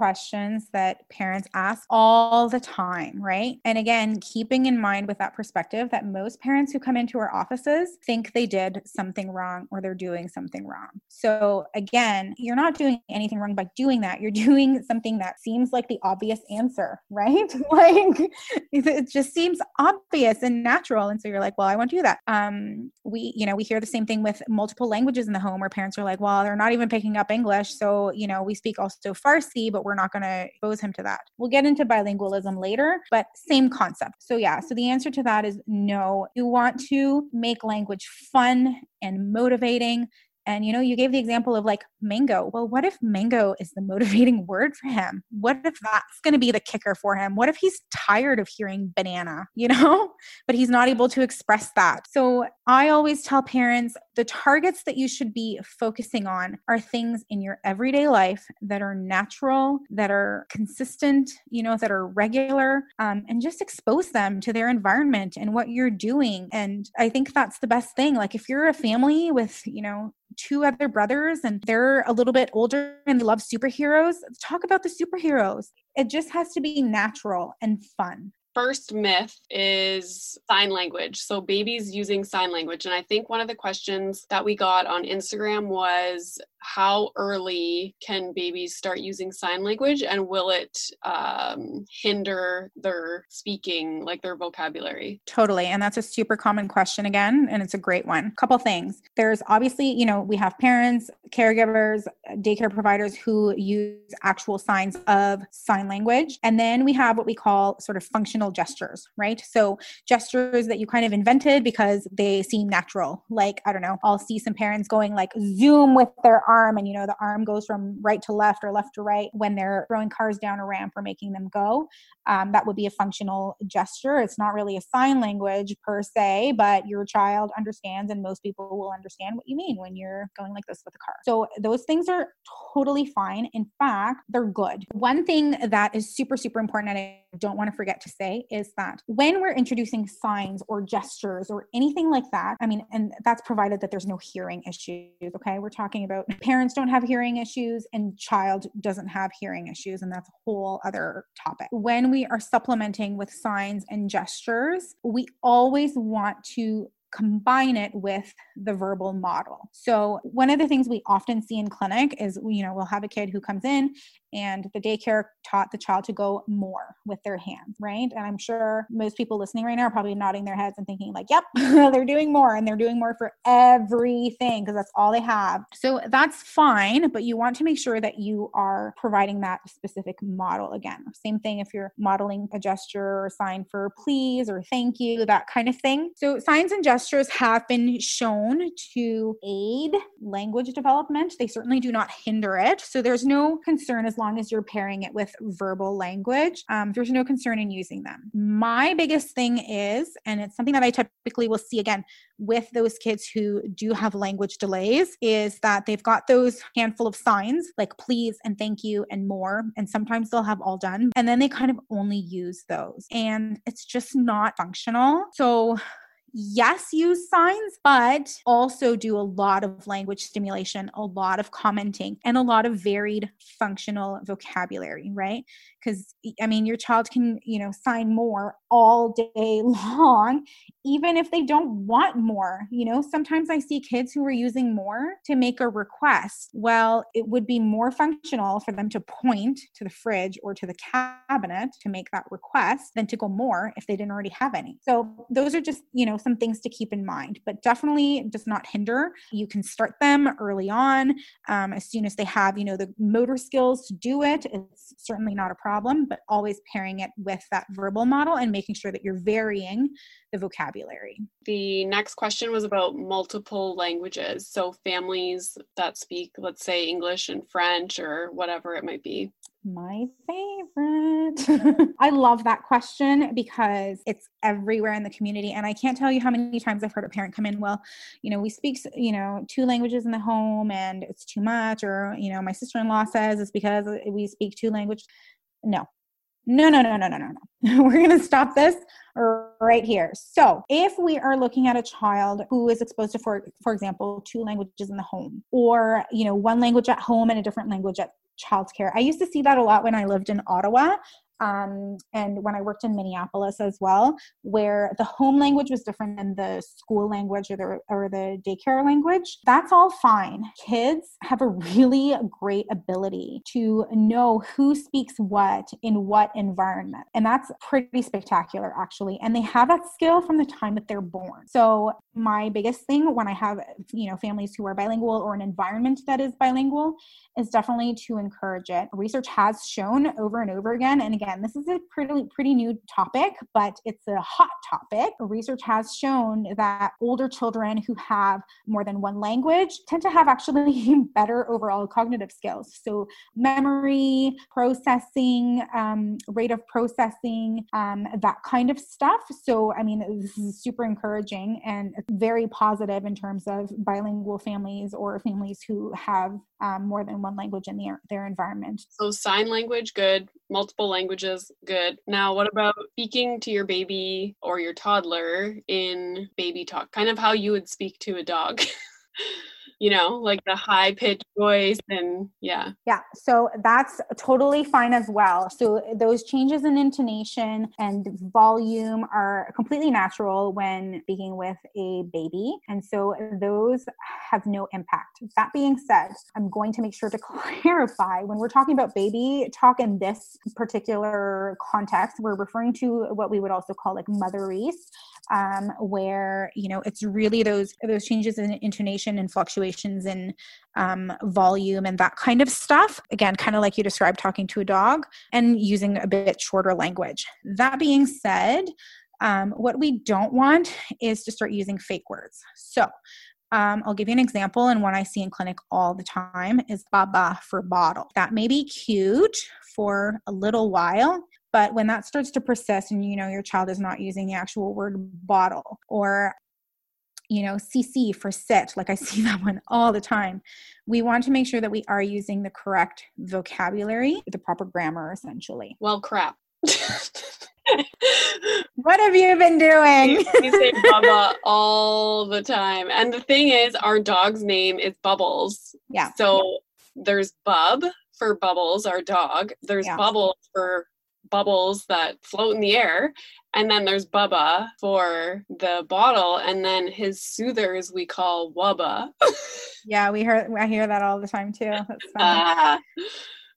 S3: that parents ask all the time, right? And again, keeping in mind with that perspective that most parents who come into our offices think they did something wrong or they're doing something wrong. So again, you're not doing anything wrong by doing that. You're doing something that seems like the obvious answer, right? like it just seems obvious and natural. And so you're like, well, I won't do that. Um, we, you know, we hear the same thing with multiple languages in the home where parents are like, well, they're not even picking up English. So, you know, we speak also Farsi, but we're we're not going to expose him to that. We'll get into bilingualism later, but same concept. So, yeah, so the answer to that is no. You want to make language fun and motivating and you know, you gave the example of like mango. Well, what if mango is the motivating word for him? What if that's going to be the kicker for him? What if he's tired of hearing banana, you know, but he's not able to express that? So I always tell parents the targets that you should be focusing on are things in your everyday life that are natural, that are consistent, you know, that are regular, um, and just expose them to their environment and what you're doing. And I think that's the best thing. Like if you're a family with, you know, two other brothers and they're a little bit older and they love superheroes, talk about the superheroes. It just has to be natural and fun
S2: first myth is sign language. So, babies using sign language. And I think one of the questions that we got on Instagram was how early can babies start using sign language and will it um, hinder their speaking, like their vocabulary?
S3: Totally. And that's a super common question again. And it's a great one. Couple things. There's obviously, you know, we have parents, caregivers, daycare providers who use actual signs of sign language. And then we have what we call sort of functional gestures, right? So gestures that you kind of invented because they seem natural. Like, I don't know, I'll see some parents going like zoom with their arm and you know the arm goes from right to left or left to right when they're throwing cars down a ramp or making them go um, that would be a functional gesture. It's not really a sign language per se but your child understands and most people will understand what you mean when you're going like this with a car. So those things are totally fine. In fact they're good. One thing that is super super important and i don't want to forget to say is that when we're introducing signs or gestures or anything like that i mean and that's provided that there's no hearing issues okay? We're talking about parents don't have hearing issues and child doesn't have hearing issues and that's a whole other topic. When we are supplementing with signs and gestures we always want to combine it with the verbal model. So, one of the things we often see in clinic is, you know, we'll have a kid who comes in and the daycare taught the child to go more with their hands, right? And I'm sure most people listening right now are probably nodding their heads and thinking, like, yep, they're doing more and they're doing more for everything because that's all they have. So, that's fine, but you want to make sure that you are providing that specific model again. Same thing if you're modeling a gesture or sign for please or thank you, that kind of thing. So, signs and gestures have been shown to aid language development. They certainly do not hinder it. So there's no concern as long as you're pairing it with verbal language. Um, there's no concern in using them. My biggest thing is, and it's something that I typically will see again with those kids who do have language delays, is that they've got those handful of signs like please and thank you and more. And sometimes they'll have all done. And then they kind of only use those. And it's just not functional. So yes, use signs, but also do a lot of language stimulation, a lot of commenting, and a lot of varied functional vocabulary, right? Because, I mean, your child can, you know, sign more all day long, even if they don't want more. You know, sometimes I see kids who are using more to make a request. Well, it would be more functional for them to point to the fridge or to the cabinet to make that request than to go more if they didn't already have any. So, those are just, you know, some things to keep in mind, but definitely does not hinder. You can start them early on um, as soon as they have, you know, the motor skills to do it. It's certainly not a problem, but always pairing it with that verbal model and making sure that you're varying the vocabulary.
S2: The next question was about multiple languages. So families that speak, let's say, English and French or whatever it might be.
S3: My favorite. I love that question because it's everywhere in the community. And I can't tell you how many times I've heard a parent come in, well, you know, we speak, you know, two languages in the home and it's too much. Or, you know, my sister in law says it's because we speak two languages. No, no, no, no, no, no, no, no. We're going to stop this right here. So, if we are looking at a child who is exposed to, for, for example, two languages in the home, or you know, one language at home and a different language at childcare. I used to see that a lot when I lived in Ottawa um, and when I worked in Minneapolis as well, where the home language was different than the school language or the, or the daycare language, that's all fine. Kids have a really great ability to know who speaks what in what environment. And that's pretty spectacular, actually. And they have that skill from the time that they're born. So, my biggest thing when I have, you know, families who are bilingual or an environment that is bilingual is definitely to encourage it. Research has shown over and over again, and again, again, this is a pretty pretty new topic, but it's a hot topic. Research has shown that older children who have more than one language tend to have actually better overall cognitive skills. So memory, processing, um, rate of processing, um, that kind of stuff. So I mean, this is super encouraging and very positive in terms of bilingual families or families who have um, more than one language in their, their environment.
S2: So sign language, good. Multiple languages, good. Now, what about speaking to your baby or your toddler in baby talk? Kind of how you would speak to a dog. you know, like the high pitched voice and yeah.
S3: Yeah. So that's totally fine as well. So those changes in intonation and volume are completely natural when speaking with a baby. And so those have no impact. That being said, I'm going to make sure to clarify when we're talking about baby talk in this particular context, we're referring to what we would also call like motherese um, where you know it's really those those changes in intonation and fluctuations in um, volume and that kind of stuff. Again, kind of like you described talking to a dog and using a bit shorter language. That being said, um, what we don't want is to start using fake words. So um, I'll give you an example, and one I see in clinic all the time is baba for bottle. That may be cute for a little while, but when that starts to persist and you know your child is not using the actual word bottle or you know, CC for sit, like I see that one all the time. We want to make sure that we are using the correct vocabulary, the proper grammar, essentially.
S2: Well, crap.
S3: what have you been doing?
S2: we say Bubba all the time. And the thing is, our dog's name is Bubbles.
S3: Yeah.
S2: So there's Bub for Bubbles, our dog. There's yeah. Bubbles for bubbles that float in the air. And then there's Bubba for the bottle, and then his soothers we call Wubba.
S3: yeah, we hear I hear that all the time too. Uh,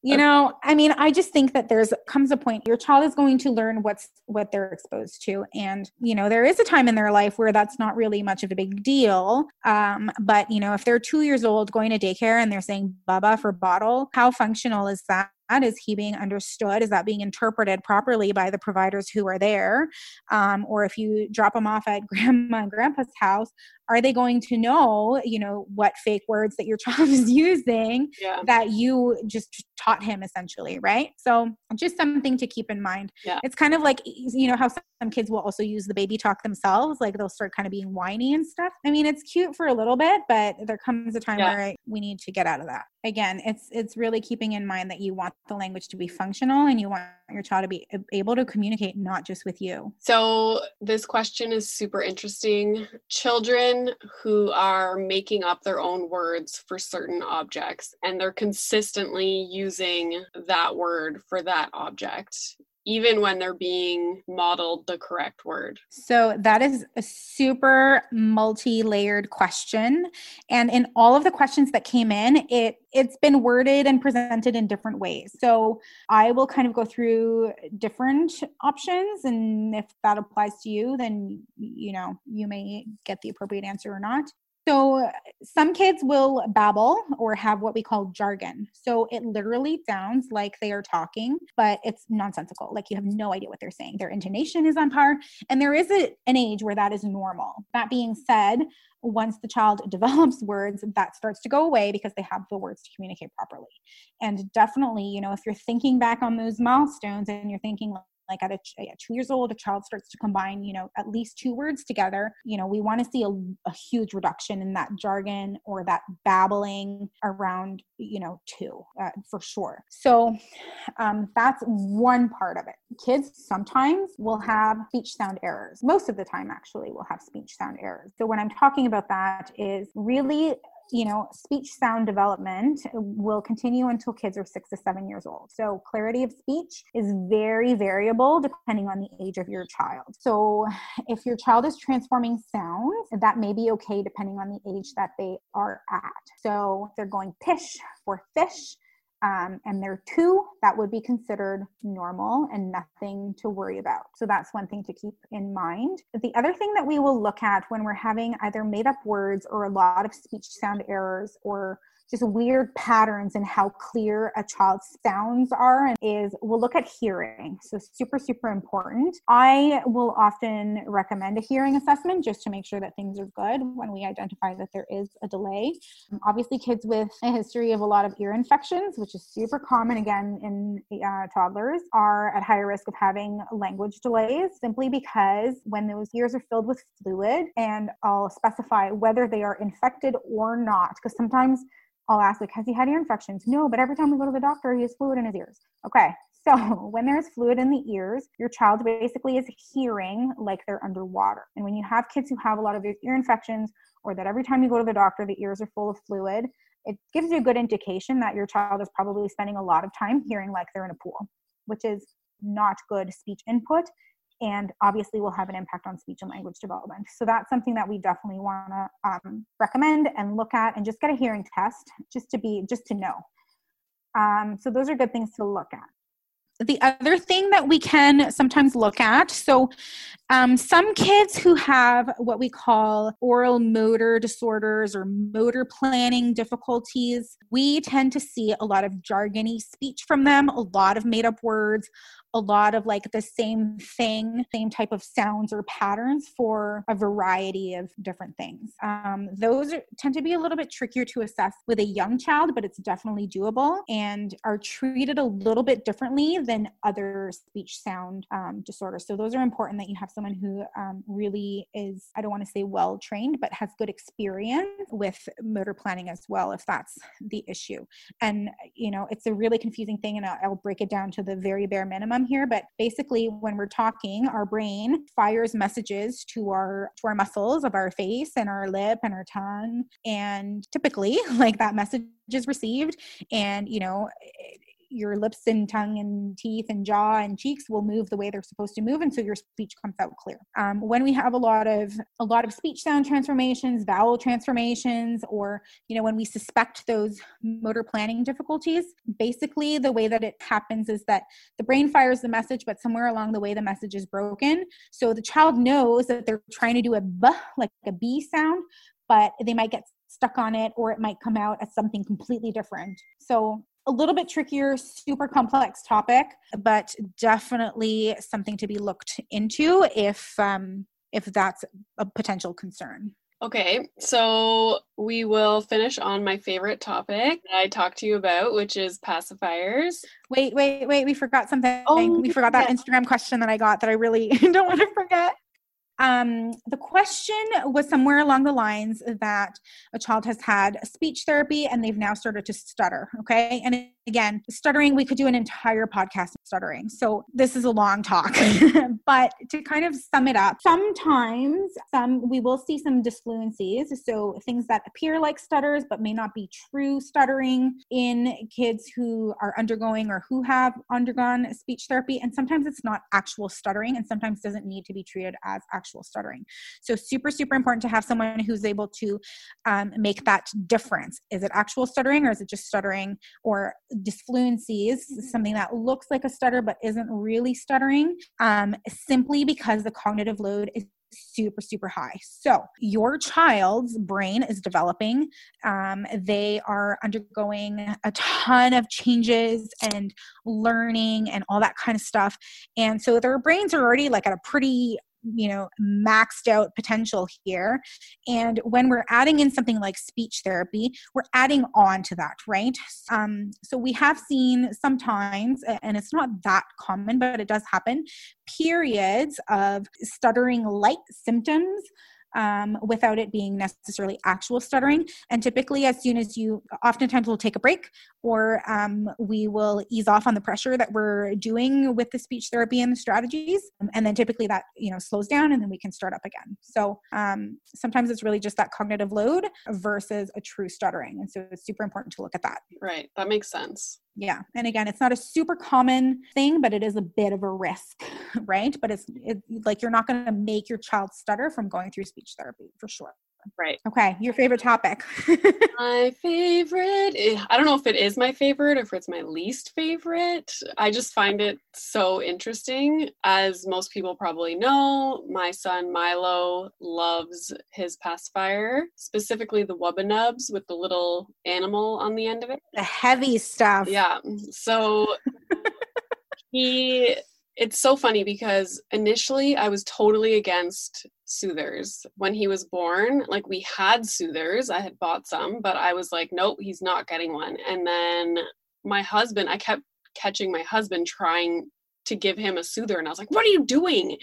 S3: you know i mean i just think that there's comes a point your child is going to learn what's what they're exposed to and you know there is a time in their life where that's not really much of a big deal um, but you know if they're two years old going to daycare and they're saying baba for bottle how functional is that is he being understood? Is that being interpreted properly by the providers who are there? Um, or if you drop them off at grandma and grandpa's house, are they going to know, you know, what fake words that your child is using yeah. that you just taught him essentially, right? So just something to keep in mind.
S2: Yeah.
S3: It's kind of like, you know, how some kids will also use the baby talk themselves, like they'll start kind of being whiny and stuff. I mean, it's cute for a little bit, but there comes a time yeah. where we need to get out of that. Again, it's it's really keeping in mind that you want the language to be functional and you want your child to be able to communicate not just with you.
S2: So, this question is super interesting. Children who are making up their own words for certain objects and they're consistently using that word for that object even when they're being modeled the correct word?
S3: So, that is a super multi layered question. And in all of the questions that came in, it it's been worded and presented in different ways. So I will kind of go through different options and if that applies to you then you know you may get the appropriate answer or not. So, some kids will babble or have what we call jargon. So, it literally sounds like they are talking, but it's nonsensical. Like you have no idea what they're saying. Their intonation is on par. And there is a, an age where that is normal. That being said, once the child develops words, that starts to go away because they have the words to communicate properly. And definitely, you know, if you're thinking back on those milestones and you're thinking, like at, a, two years old a child starts to combine you know at least two words together you know we want to see a, a huge reduction in that jargon or that babbling around you know two uh, for sure. So um, that's one part of it. Kids sometimes will have speech sound errors. Most of the time actually will have speech sound errors. So when i'm talking about that is really you know, speech sound development will continue until kids are six to seven years old. So, clarity of speech is very variable depending on the age of your child. So, if your child is transforming sounds, that may be okay depending on the age that they are at. So, they're going pish for fish, um, and they're two, that would be considered normal and nothing to worry about. So that's one thing to keep in mind. The other thing that we will look at when we're having either made up words or a lot of speech sound errors or just weird patterns in how clear a child's sounds are and is we'll look at hearing. So super super important. I will often recommend a hearing assessment just to make sure that things are good when we identify that there is a delay. Um, obviously kids with a history of a lot of ear infections which is super common again in uh, toddlers are at higher risk of having language delays simply because when those ears are filled with fluid and i'll specify whether they are infected or not because sometimes I'll ask, like, has he had ear infections? No, but every time we go to the doctor, he has fluid in his ears. Okay, so when there's fluid in the ears, your child basically is hearing like they're underwater. And when you have kids who have a lot of ear infections or that every time you go to the doctor, the ears are full of fluid, it gives you a good indication that your child is probably spending a lot of time hearing like they're in a pool, which is not good speech input and obviously will have an impact on speech and language development. So that's something that we definitely want to um, recommend and look at and just get a hearing test just to be just to know. Um, so those are good things to look at the other thing that we can sometimes look at so um, some kids who have what we call oral motor disorders or motor planning difficulties we tend to see a lot of jargony speech from them a lot of made up words a lot of like the same thing, same type of sounds or patterns for a variety of different things. Um, those are, tend to be a little bit trickier to assess with a young child, but it's definitely doable and are treated a little bit differently than other speech sound um, disorders. So those are important that you have someone who um, really is, I don't want to say well trained, but has good experience with motor planning as well, if that's the issue. And, you know, it's a really confusing thing, and I'll, I'll break it down to the very bare minimum here, but basically when we're talking, our brain fires messages to our to our muscles of our face and our lip and our tongue. And typically like that message is received and you know your lips and tongue and teeth and jaw and cheeks will move the way they're supposed to move and so your speech comes out clear. Um, when we have a lot of a lot of speech sound transformations vowel transformations or you know when we suspect those motor planning difficulties basically the way that it happens is that the brain fires the message but somewhere along the way the message is broken. So the child knows that they're trying to do a b like a b sound but they might get stuck on it or it might come out as something completely different. So a little bit trickier, super complex topic, but definitely something to be looked into if um, if that's a potential concern.
S2: Okay, so we will finish on my favorite topic that I talked to you about, which is pacifiers.
S3: Wait, wait, wait, we forgot something. Oh, we forgot that yeah. Instagram question that I got that I really don't want to forget. Um, the question was somewhere along the lines that a child has had speech therapy and they've now started to stutter. Okay. And again, stuttering, we could do an entire podcast on stuttering. So this is a long talk. but to kind of sum it up, sometimes some we will see some disfluencies. So things that appear like stutters but may not be true stuttering in kids who are undergoing or who have undergone speech therapy. And sometimes it's not actual stuttering and sometimes doesn't need to be treated as actual stuttering. So, super, super important to have someone who's able to um, make that difference. Is it actual stuttering or is it just stuttering or disfluencies, something that looks like a stutter but isn't really stuttering, um, simply because the cognitive load is super super high. So your child's brain is developing um, they are undergoing a ton of changes and learning and all that kind of stuff and so their brains are already like at a pretty you know maxed out potential here. And when we're adding in something like speech therapy we're adding on to that right? Um, so we have seen sometimes and it's not that common but it does happen periods of stuttering like symptoms um, without it being necessarily actual stuttering. And typically, as soon as you, oftentimes we'll take a break or um, we will ease off on the pressure that we're doing with the speech therapy and the strategies. And then typically that, you know, slows down and then we can start up again. So um, sometimes it's really just that cognitive load versus a true stuttering. And so it's super important to look at that.
S2: Right. That makes sense
S3: yeah and again it's not a super common thing but it is a bit of a risk right? But it's it, like you're not going to make your child stutter from going through speech therapy for sure
S2: Right.
S3: Okay. Your favorite topic?
S2: my favorite. I don't know if it is my favorite or if it's my least favorite. I just find it so interesting. As most people probably know, my son Milo loves his pacifier, specifically the Wubba Nubs with the little animal on the end of it.
S3: The heavy stuff.
S2: Yeah. So he it's so funny because initially I was totally against soothers when he was born. Like we had soothers, I had bought some, but I was like, nope, he's not getting one. And then my husband, I kept catching my husband trying to give him a soother, and I was like, what are you doing?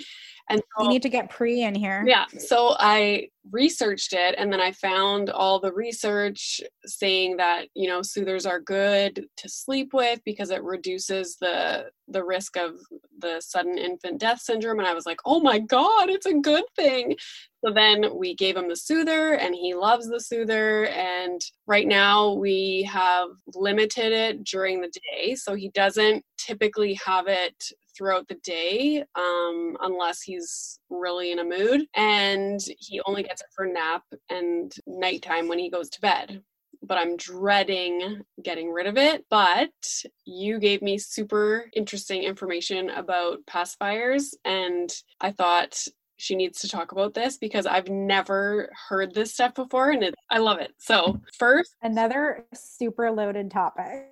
S3: And so, you need to get pre in here.
S2: Yeah. So I researched it and then I found all the research saying that, you know, soothers are good to sleep with because it reduces the the risk of the sudden infant death syndrome and I was like, "Oh my god, it's a good thing." So then we gave him the soother and he loves the soother and right now we have limited it during the day so he doesn't typically have it throughout the day um, unless he's really in a mood. And he only gets it for nap and nighttime when he goes to bed. But I'm dreading getting rid of it. But you gave me super interesting information about pacifiers, and I thought she needs to talk about this because I've never heard this stuff before and it, I love it. So, first,
S3: another super loaded topic.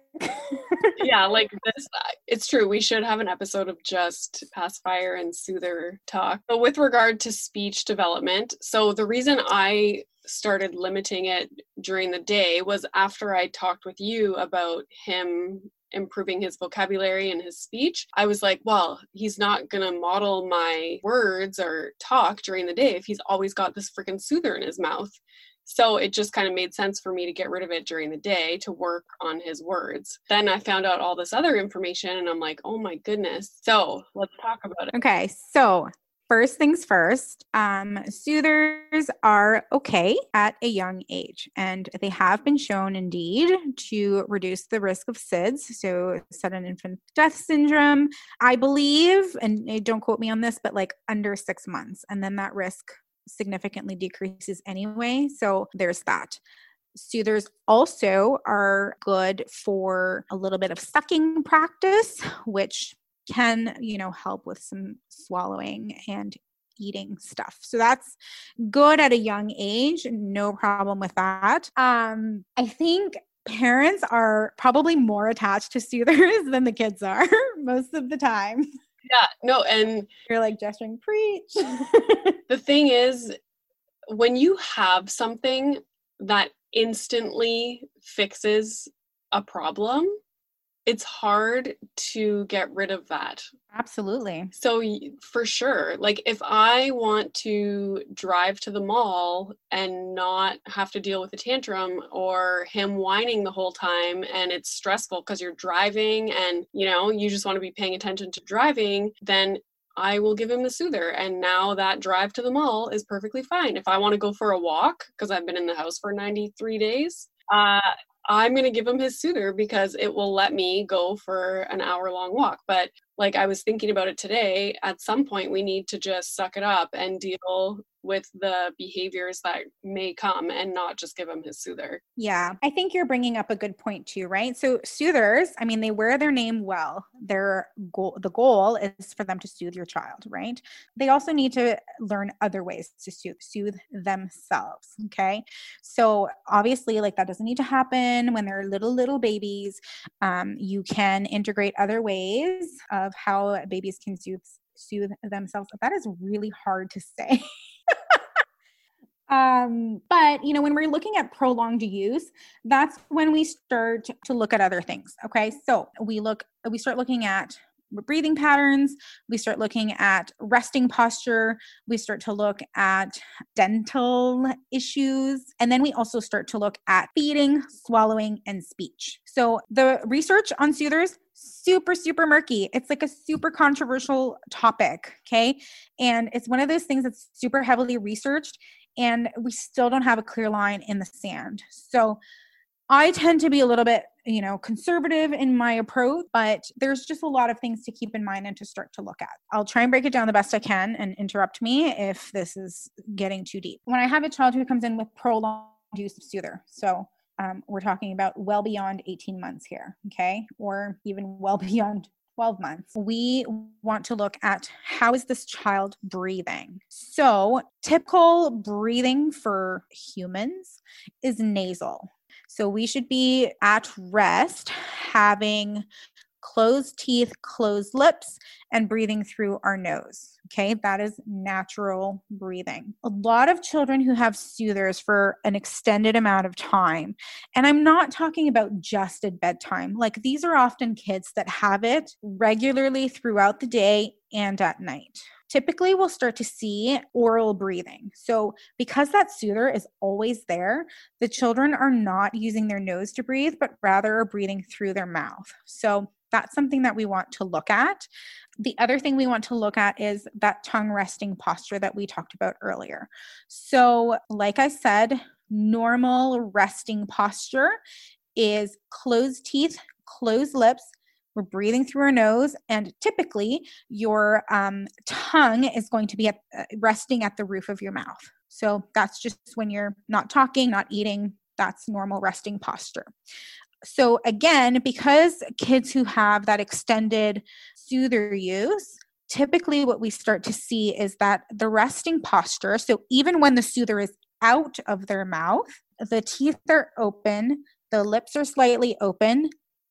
S2: Yeah, like this, it's true. We should have an episode of just pacifier and soother talk. But with regard to speech development, so the reason I started limiting it during the day was after I talked with you about him improving his vocabulary and his speech, I was like, well, he's not going to model my words or talk during the day if he's always got this freaking soother in his mouth. So it just kind of made sense for me to get rid of it during the day to work on his words. Then I found out all this other information and I'm like, oh my goodness. So let's talk about it.
S3: Okay. So first things first, um, soothers are okay at a young age, and they have been shown indeed to reduce the risk of SIDS, so sudden infant death syndrome. I believe, and eh, don't quote me on this, but like under six months, and then that risk significantly decreases anyway. So there's that. Soothers also are good for a little bit of sucking practice, which can, you know, help with some swallowing and eating stuff. So that's good at a young age, no problem with that. Um I think parents are probably more attached to soothers than the kids are most of the time.
S2: Yeah, no, and
S3: you're like gesturing preach.
S2: the thing is when you have something that instantly fixes a problem, it's hard to get rid of that.
S3: Absolutely.
S2: So, for sure, like if I want to drive to the mall and not have to deal with a tantrum or him whining the whole time and it's stressful because you're driving and you know, you just want to be paying attention to driving, then I will give him the soother. And now that drive to the mall is perfectly fine. If I want to go for a walk, because I've been in the house for 93 days, uh, I'm going to give him his soother because it will let me go for an hour long walk. But like I was thinking about it today, at some point we need to just suck it up and deal with the behaviors that may come and not just give him his soother.
S3: Yeah, I think you're bringing up a good point too, right? So soothers, I mean, they wear their name well. Their goal, the goal is for them to soothe your child, right? They also need to learn other ways to soothe, soothe themselves. Okay, so obviously, like that doesn't need to happen when they're little little babies. Um, you can integrate other ways of of how babies can soothe soothe themselves. That is really hard to say. um, but you know, when we're looking at prolonged use, that's when we start to look at other things. Okay, so we look, we start looking at breathing patterns, we start looking at resting posture, we start to look at dental issues, and then we also start to look at feeding, swallowing, and speech. So the research on soothers super super murky it's like a super controversial topic okay and it's one of those things that's super heavily researched and we still don't have a clear line in the sand so I tend to be a little bit, you know, conservative in my approach, but there's just a lot of things to keep in mind and to start to look at. I'll try and break it down the best I can and interrupt me if this is getting too deep. When I have a child who comes in with prolonged use of soother, so um, we're talking about well beyond 18 months here, okay, or even well beyond 12 months, we want to look at how is this child breathing. So, typical breathing for humans is nasal. So we should be at rest, having closed teeth, closed lips, and breathing through our nose. Okay, that is natural breathing. A lot of children who have soothers for an extended amount of time, and I'm not talking about just at bedtime, like these are often kids that have it regularly throughout the day and at night. typically we'll start to see oral breathing. So, because that soother is always there, the children are not using their nose to breathe, but rather are breathing through their mouth. So, that's something that we want to look at. The other thing we want to look at is that tongue resting posture that we talked about earlier. So, like I said, normal resting posture is closed teeth, closed lips. We're breathing through our nose, and typically your um, tongue is going to be at, uh, resting at the roof of your mouth. So that's just when you're not talking, not eating, that's normal resting posture so again, because kids who have that extended soother use, typically what we start to see is that the resting posture, so even when the soother is out of their mouth, the teeth are open, the lips are slightly open,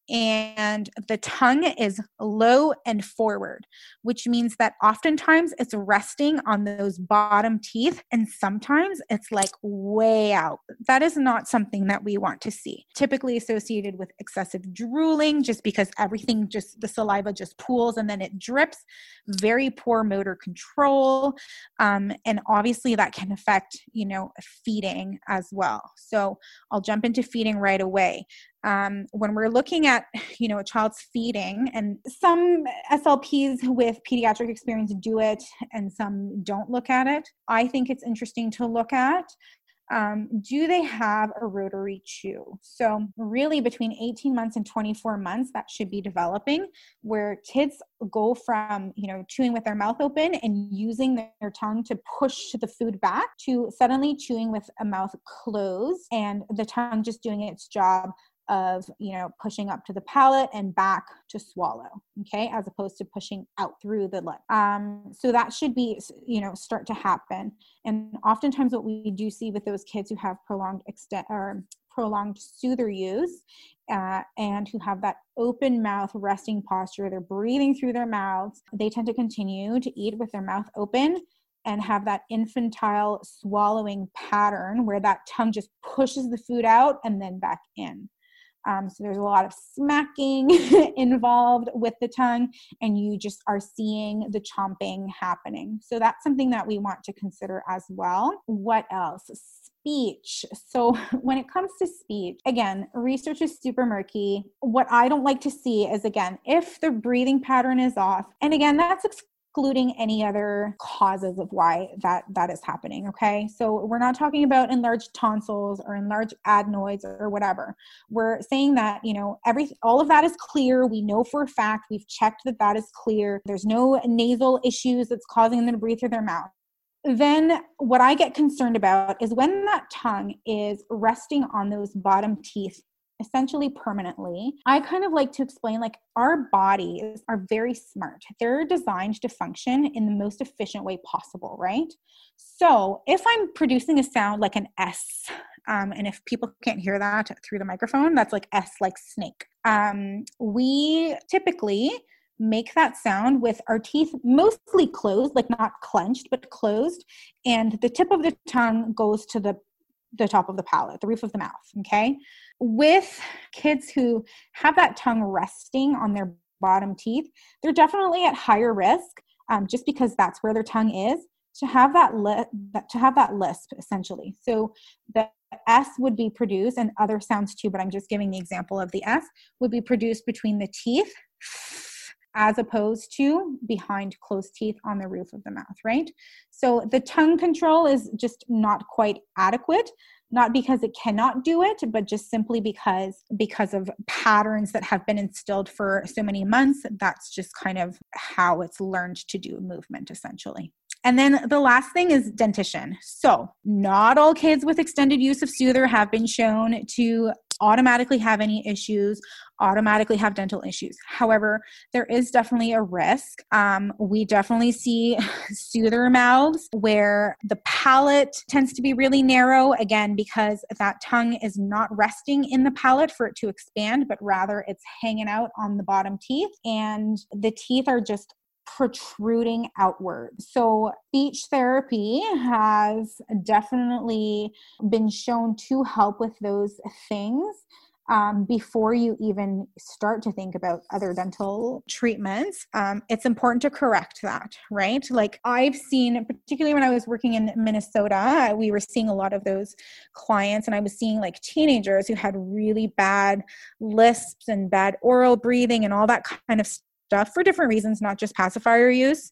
S3: and the tongue is low and forward, which means that oftentimes it's resting on those bottom teeth, and sometimes it's like way out. That is not something that we want to see. Typically associated with excessive drooling, just because everything just the saliva just pools and then it drips. Very poor motor control, um, and obviously that can affect you know feeding as well. So I'll jump into feeding right away um, when we're looking at you know a child's feeding and some slps with pediatric experience do it and some don't look at it i think it's interesting to look at um, do they have a rotary chew? So, really, between 18 months and 24 months, that should be developing where kids go from, you know, chewing with their mouth open and using their tongue to push the food back to suddenly chewing with a mouth closed and the tongue just doing its job of you know pushing up to the palate and back to swallow okay as opposed to pushing out through the lip um, so that should be you know start to happen and oftentimes what we do see with those kids who have prolonged extent or prolonged soother use uh, and who have that open mouth resting posture they're breathing through their mouths they tend to continue to eat with their mouth open and have that infantile swallowing pattern where that tongue just pushes the food out and then back in. Um, so there's a lot of smacking involved with the tongue, and you just are seeing the chomping happening. So that's something that we want to consider as well. What else? Speech. So, when it comes to speech, again, research is super murky. What I don't like to see is, again, if the breathing pattern is off, and again, that's excluding any other causes of why that that is happening okay? So we're not talking about enlarged tonsils or enlarged adenoids or whatever. We're saying that you know every all of that is clear. We know for a fact. We've checked that that is clear. There's no nasal issues that's causing them to breathe through their mouth. Then what I get concerned about is when that tongue is resting on those bottom teeth essentially permanently. I kind of like to explain like our bodies are very smart. They're designed to function in the most efficient way possible, right? So if I'm producing a sound like an S, um, and if people can't hear that through the microphone, that's like S like snake. Um, we typically make that sound with our teeth mostly closed, like not clenched, but closed. And the tip of the tongue goes to the the top of the palate, the roof of the mouth. Okay. With kids who have that tongue resting on their bottom teeth, they're definitely at higher risk um, just because that's where their tongue is to have that li- to have that lisp essentially. So the S would be produced, and other sounds too, but I'm just giving the example of the S would be produced between the teeth as opposed to behind closed teeth on the roof of the mouth, right? So the tongue control is just not quite adequate not because it cannot do it but just simply because because of patterns that have been instilled for so many months that's just kind of how it's learned to do movement essentially and then the last thing is dentition. So, not all kids with extended use of soother have been shown to automatically have any issues, automatically have dental issues. However, there is definitely a risk. Um, we definitely see soother mouths where the palate tends to be really narrow, again, because that tongue is not resting in the palate for it to expand, but rather it's hanging out on the bottom teeth, and the teeth are just protruding outward. So, speech therapy has definitely been shown to help with those things. um, before you even start to think about other dental treatments, um, it's important to correct that, right? Like I've seen, particularly when I was working in Minnesota, we were seeing a lot of those clients, and I was seeing like teenagers who had really bad lisps and bad oral breathing and all that kind of stuff for different reasons, not just pacifier use.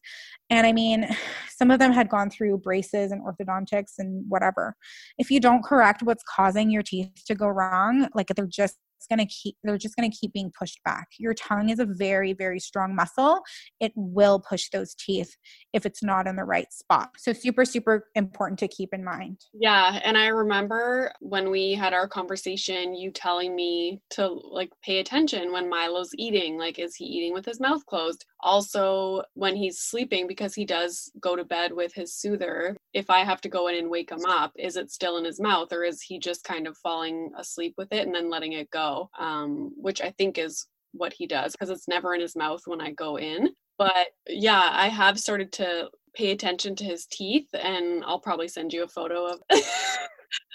S3: And I mean, some of them had gone through braces and orthodontics and whatever. If you don't correct what's causing your teeth to go wrong, like they're just going to keep they're just going to keep being pushed back. Your tongue is a very very strong muscle. It will push those teeth if it's not in the right spot. So super super important to keep in mind.
S2: Yeah and i remember when we had our conversation you telling me to like pay attention when milo's eating like is he eating with his mouth closed? Also when he's sleeping because he does go to bed with his soother if i have to go in and wake him up is it still in his mouth or is he just kind of falling asleep with it and then letting it go um, which i think is what he does because it's never in his mouth when i go in. But yeah i have started to pay attention to his teeth and i'll probably send you a photo of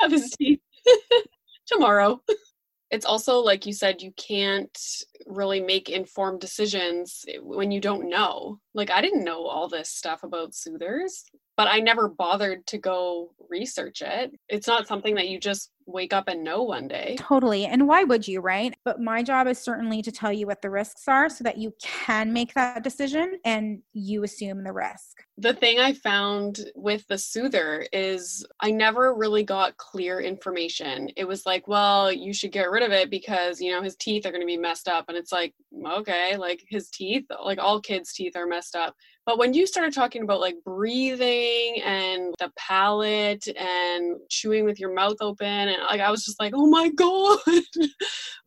S2: of his teeth tomorrow. It's also like you said you can't really make informed decisions when you don't know. Like i didn't know all this stuff about soothers but i never bothered to go research it it's not something that you just wake up and know one day.
S3: Totally. And why would you, right? But my job is certainly to tell you what the risks are so that you can make that decision and you assume the risk.
S2: The thing I found with the soother is I never really got clear information. It was like, well, you should get rid of it because, you know, his teeth are going to be messed up. And it's like, okay, like his teeth, like all kids' teeth are messed up. But when you started talking about like breathing and the palate and chewing with your mouth open, and like I was just like, oh my God,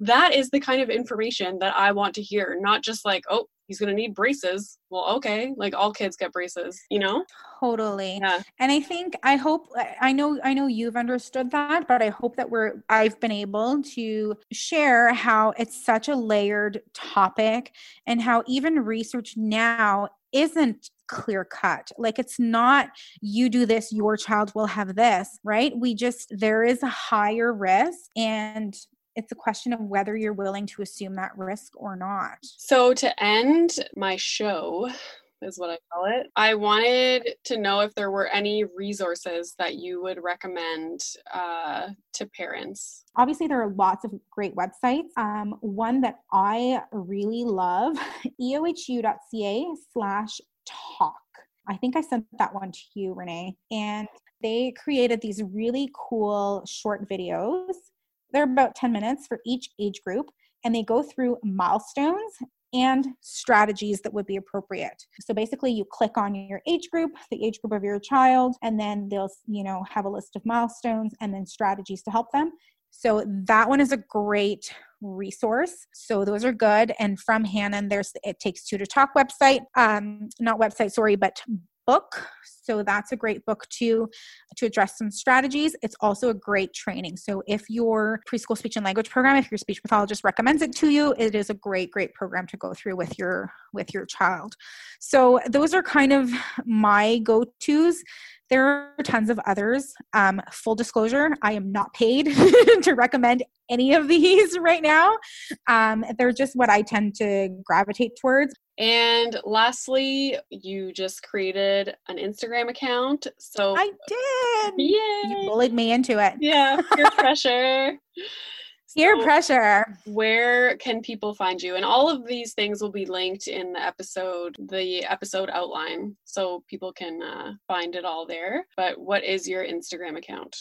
S2: that is the kind of information that I want to hear, not just like, oh, he's going to need braces. Well, okay, like all kids get braces, you know?
S3: Totally. Yeah. And I think I hope I know I know you've understood that, but I hope that we're I've been able to share how it's such a layered topic and how even research now isn't clear cut. Like it's not you do this, your child will have this, right? We just, there is a higher risk and it's a question of whether you're willing to assume that risk or not.
S2: So to end my show, is what I call it. I wanted to know if there were any resources that you would recommend uh, to parents.
S3: Obviously, there are lots of great websites. Um, one that I really love, eohu.ca slash talk. I think I sent that one to you, Renee. And they created these really cool short videos. They're about 10 minutes for each age group, and they go through milestones and strategies that would be appropriate. So basically you click on your age group, the age group of your child, and then they'll, you know, have a list of milestones and then strategies to help them. So that one is a great resource. So those are good. And from Hanen, there's it takes two to talk website, um, not website, sorry, but book. So that's a great book too to address some strategies. It's also a great training. So if your preschool speech and language program, if your speech pathologist recommends it to you, it is a great, great program to go through with your with your child. So those are kind of my go-tos. There are tons of others. Um, full disclosure, I am not paid to recommend any of these right now. Um, they're just what I tend to gravitate towards.
S2: And lastly, you just created an Instagram account. So
S3: I did.
S2: Yeah.
S3: You bullied me into it.
S2: Yeah, peer pressure.
S3: Peer so pressure.
S2: Where can people find you? And all of these things will be linked in the episode, the episode outline, so people can uh, find it all there. But what is your Instagram account?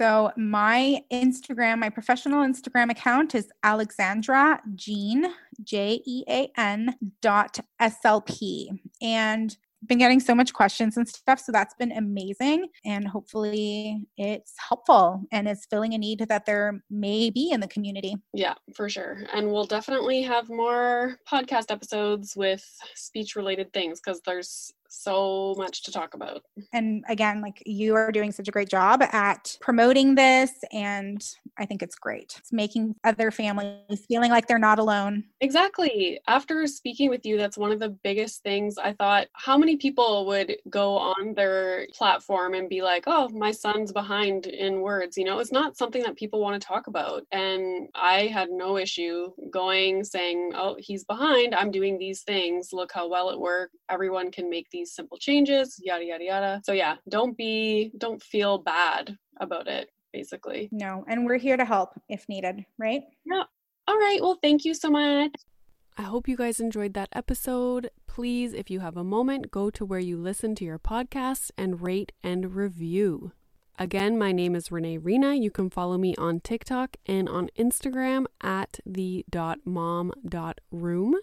S3: So my Instagram, my professional Instagram account is Alexandra Jean, J E A N dot SLP. And been getting so much questions and stuff. So that's been amazing. And hopefully it's helpful and is filling a need that there may be in the community.
S2: Yeah, for sure. And we'll definitely have more podcast episodes with speech related things because there's so much to talk about.
S3: And again, like you are doing such a great job at promoting this. And I think it's great. It's making other families feeling like they're not alone.
S2: Exactly. After speaking with you, that's one of the biggest things I thought how many people would go on their platform and be like, oh, my son's behind in words? You know, it's not something that people want to talk about. And I had no issue going saying, oh, he's behind. I'm doing these things. Look how well it worked. Everyone can make these simple changes, yada, yada, yada. So, yeah, don't be, don't feel bad about it, basically.
S3: No, and we're here to help if needed, right?
S2: Yeah. All right. Well, thank you so much.
S1: I hope you guys enjoyed that episode. Please, if you have a moment, go to where you listen to your podcasts and rate and review. Again, my name is Renee Reina. You can follow me on TikTok and on Instagram at the mom.room.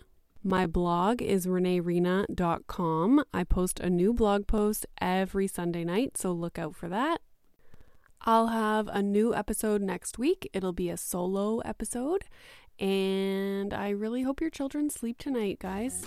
S1: My blog is reneereina.com. I post a new blog post every Sunday night, so look out for that. I'll have a new episode next week. It'll be a solo episode, and I really hope your children sleep tonight, guys.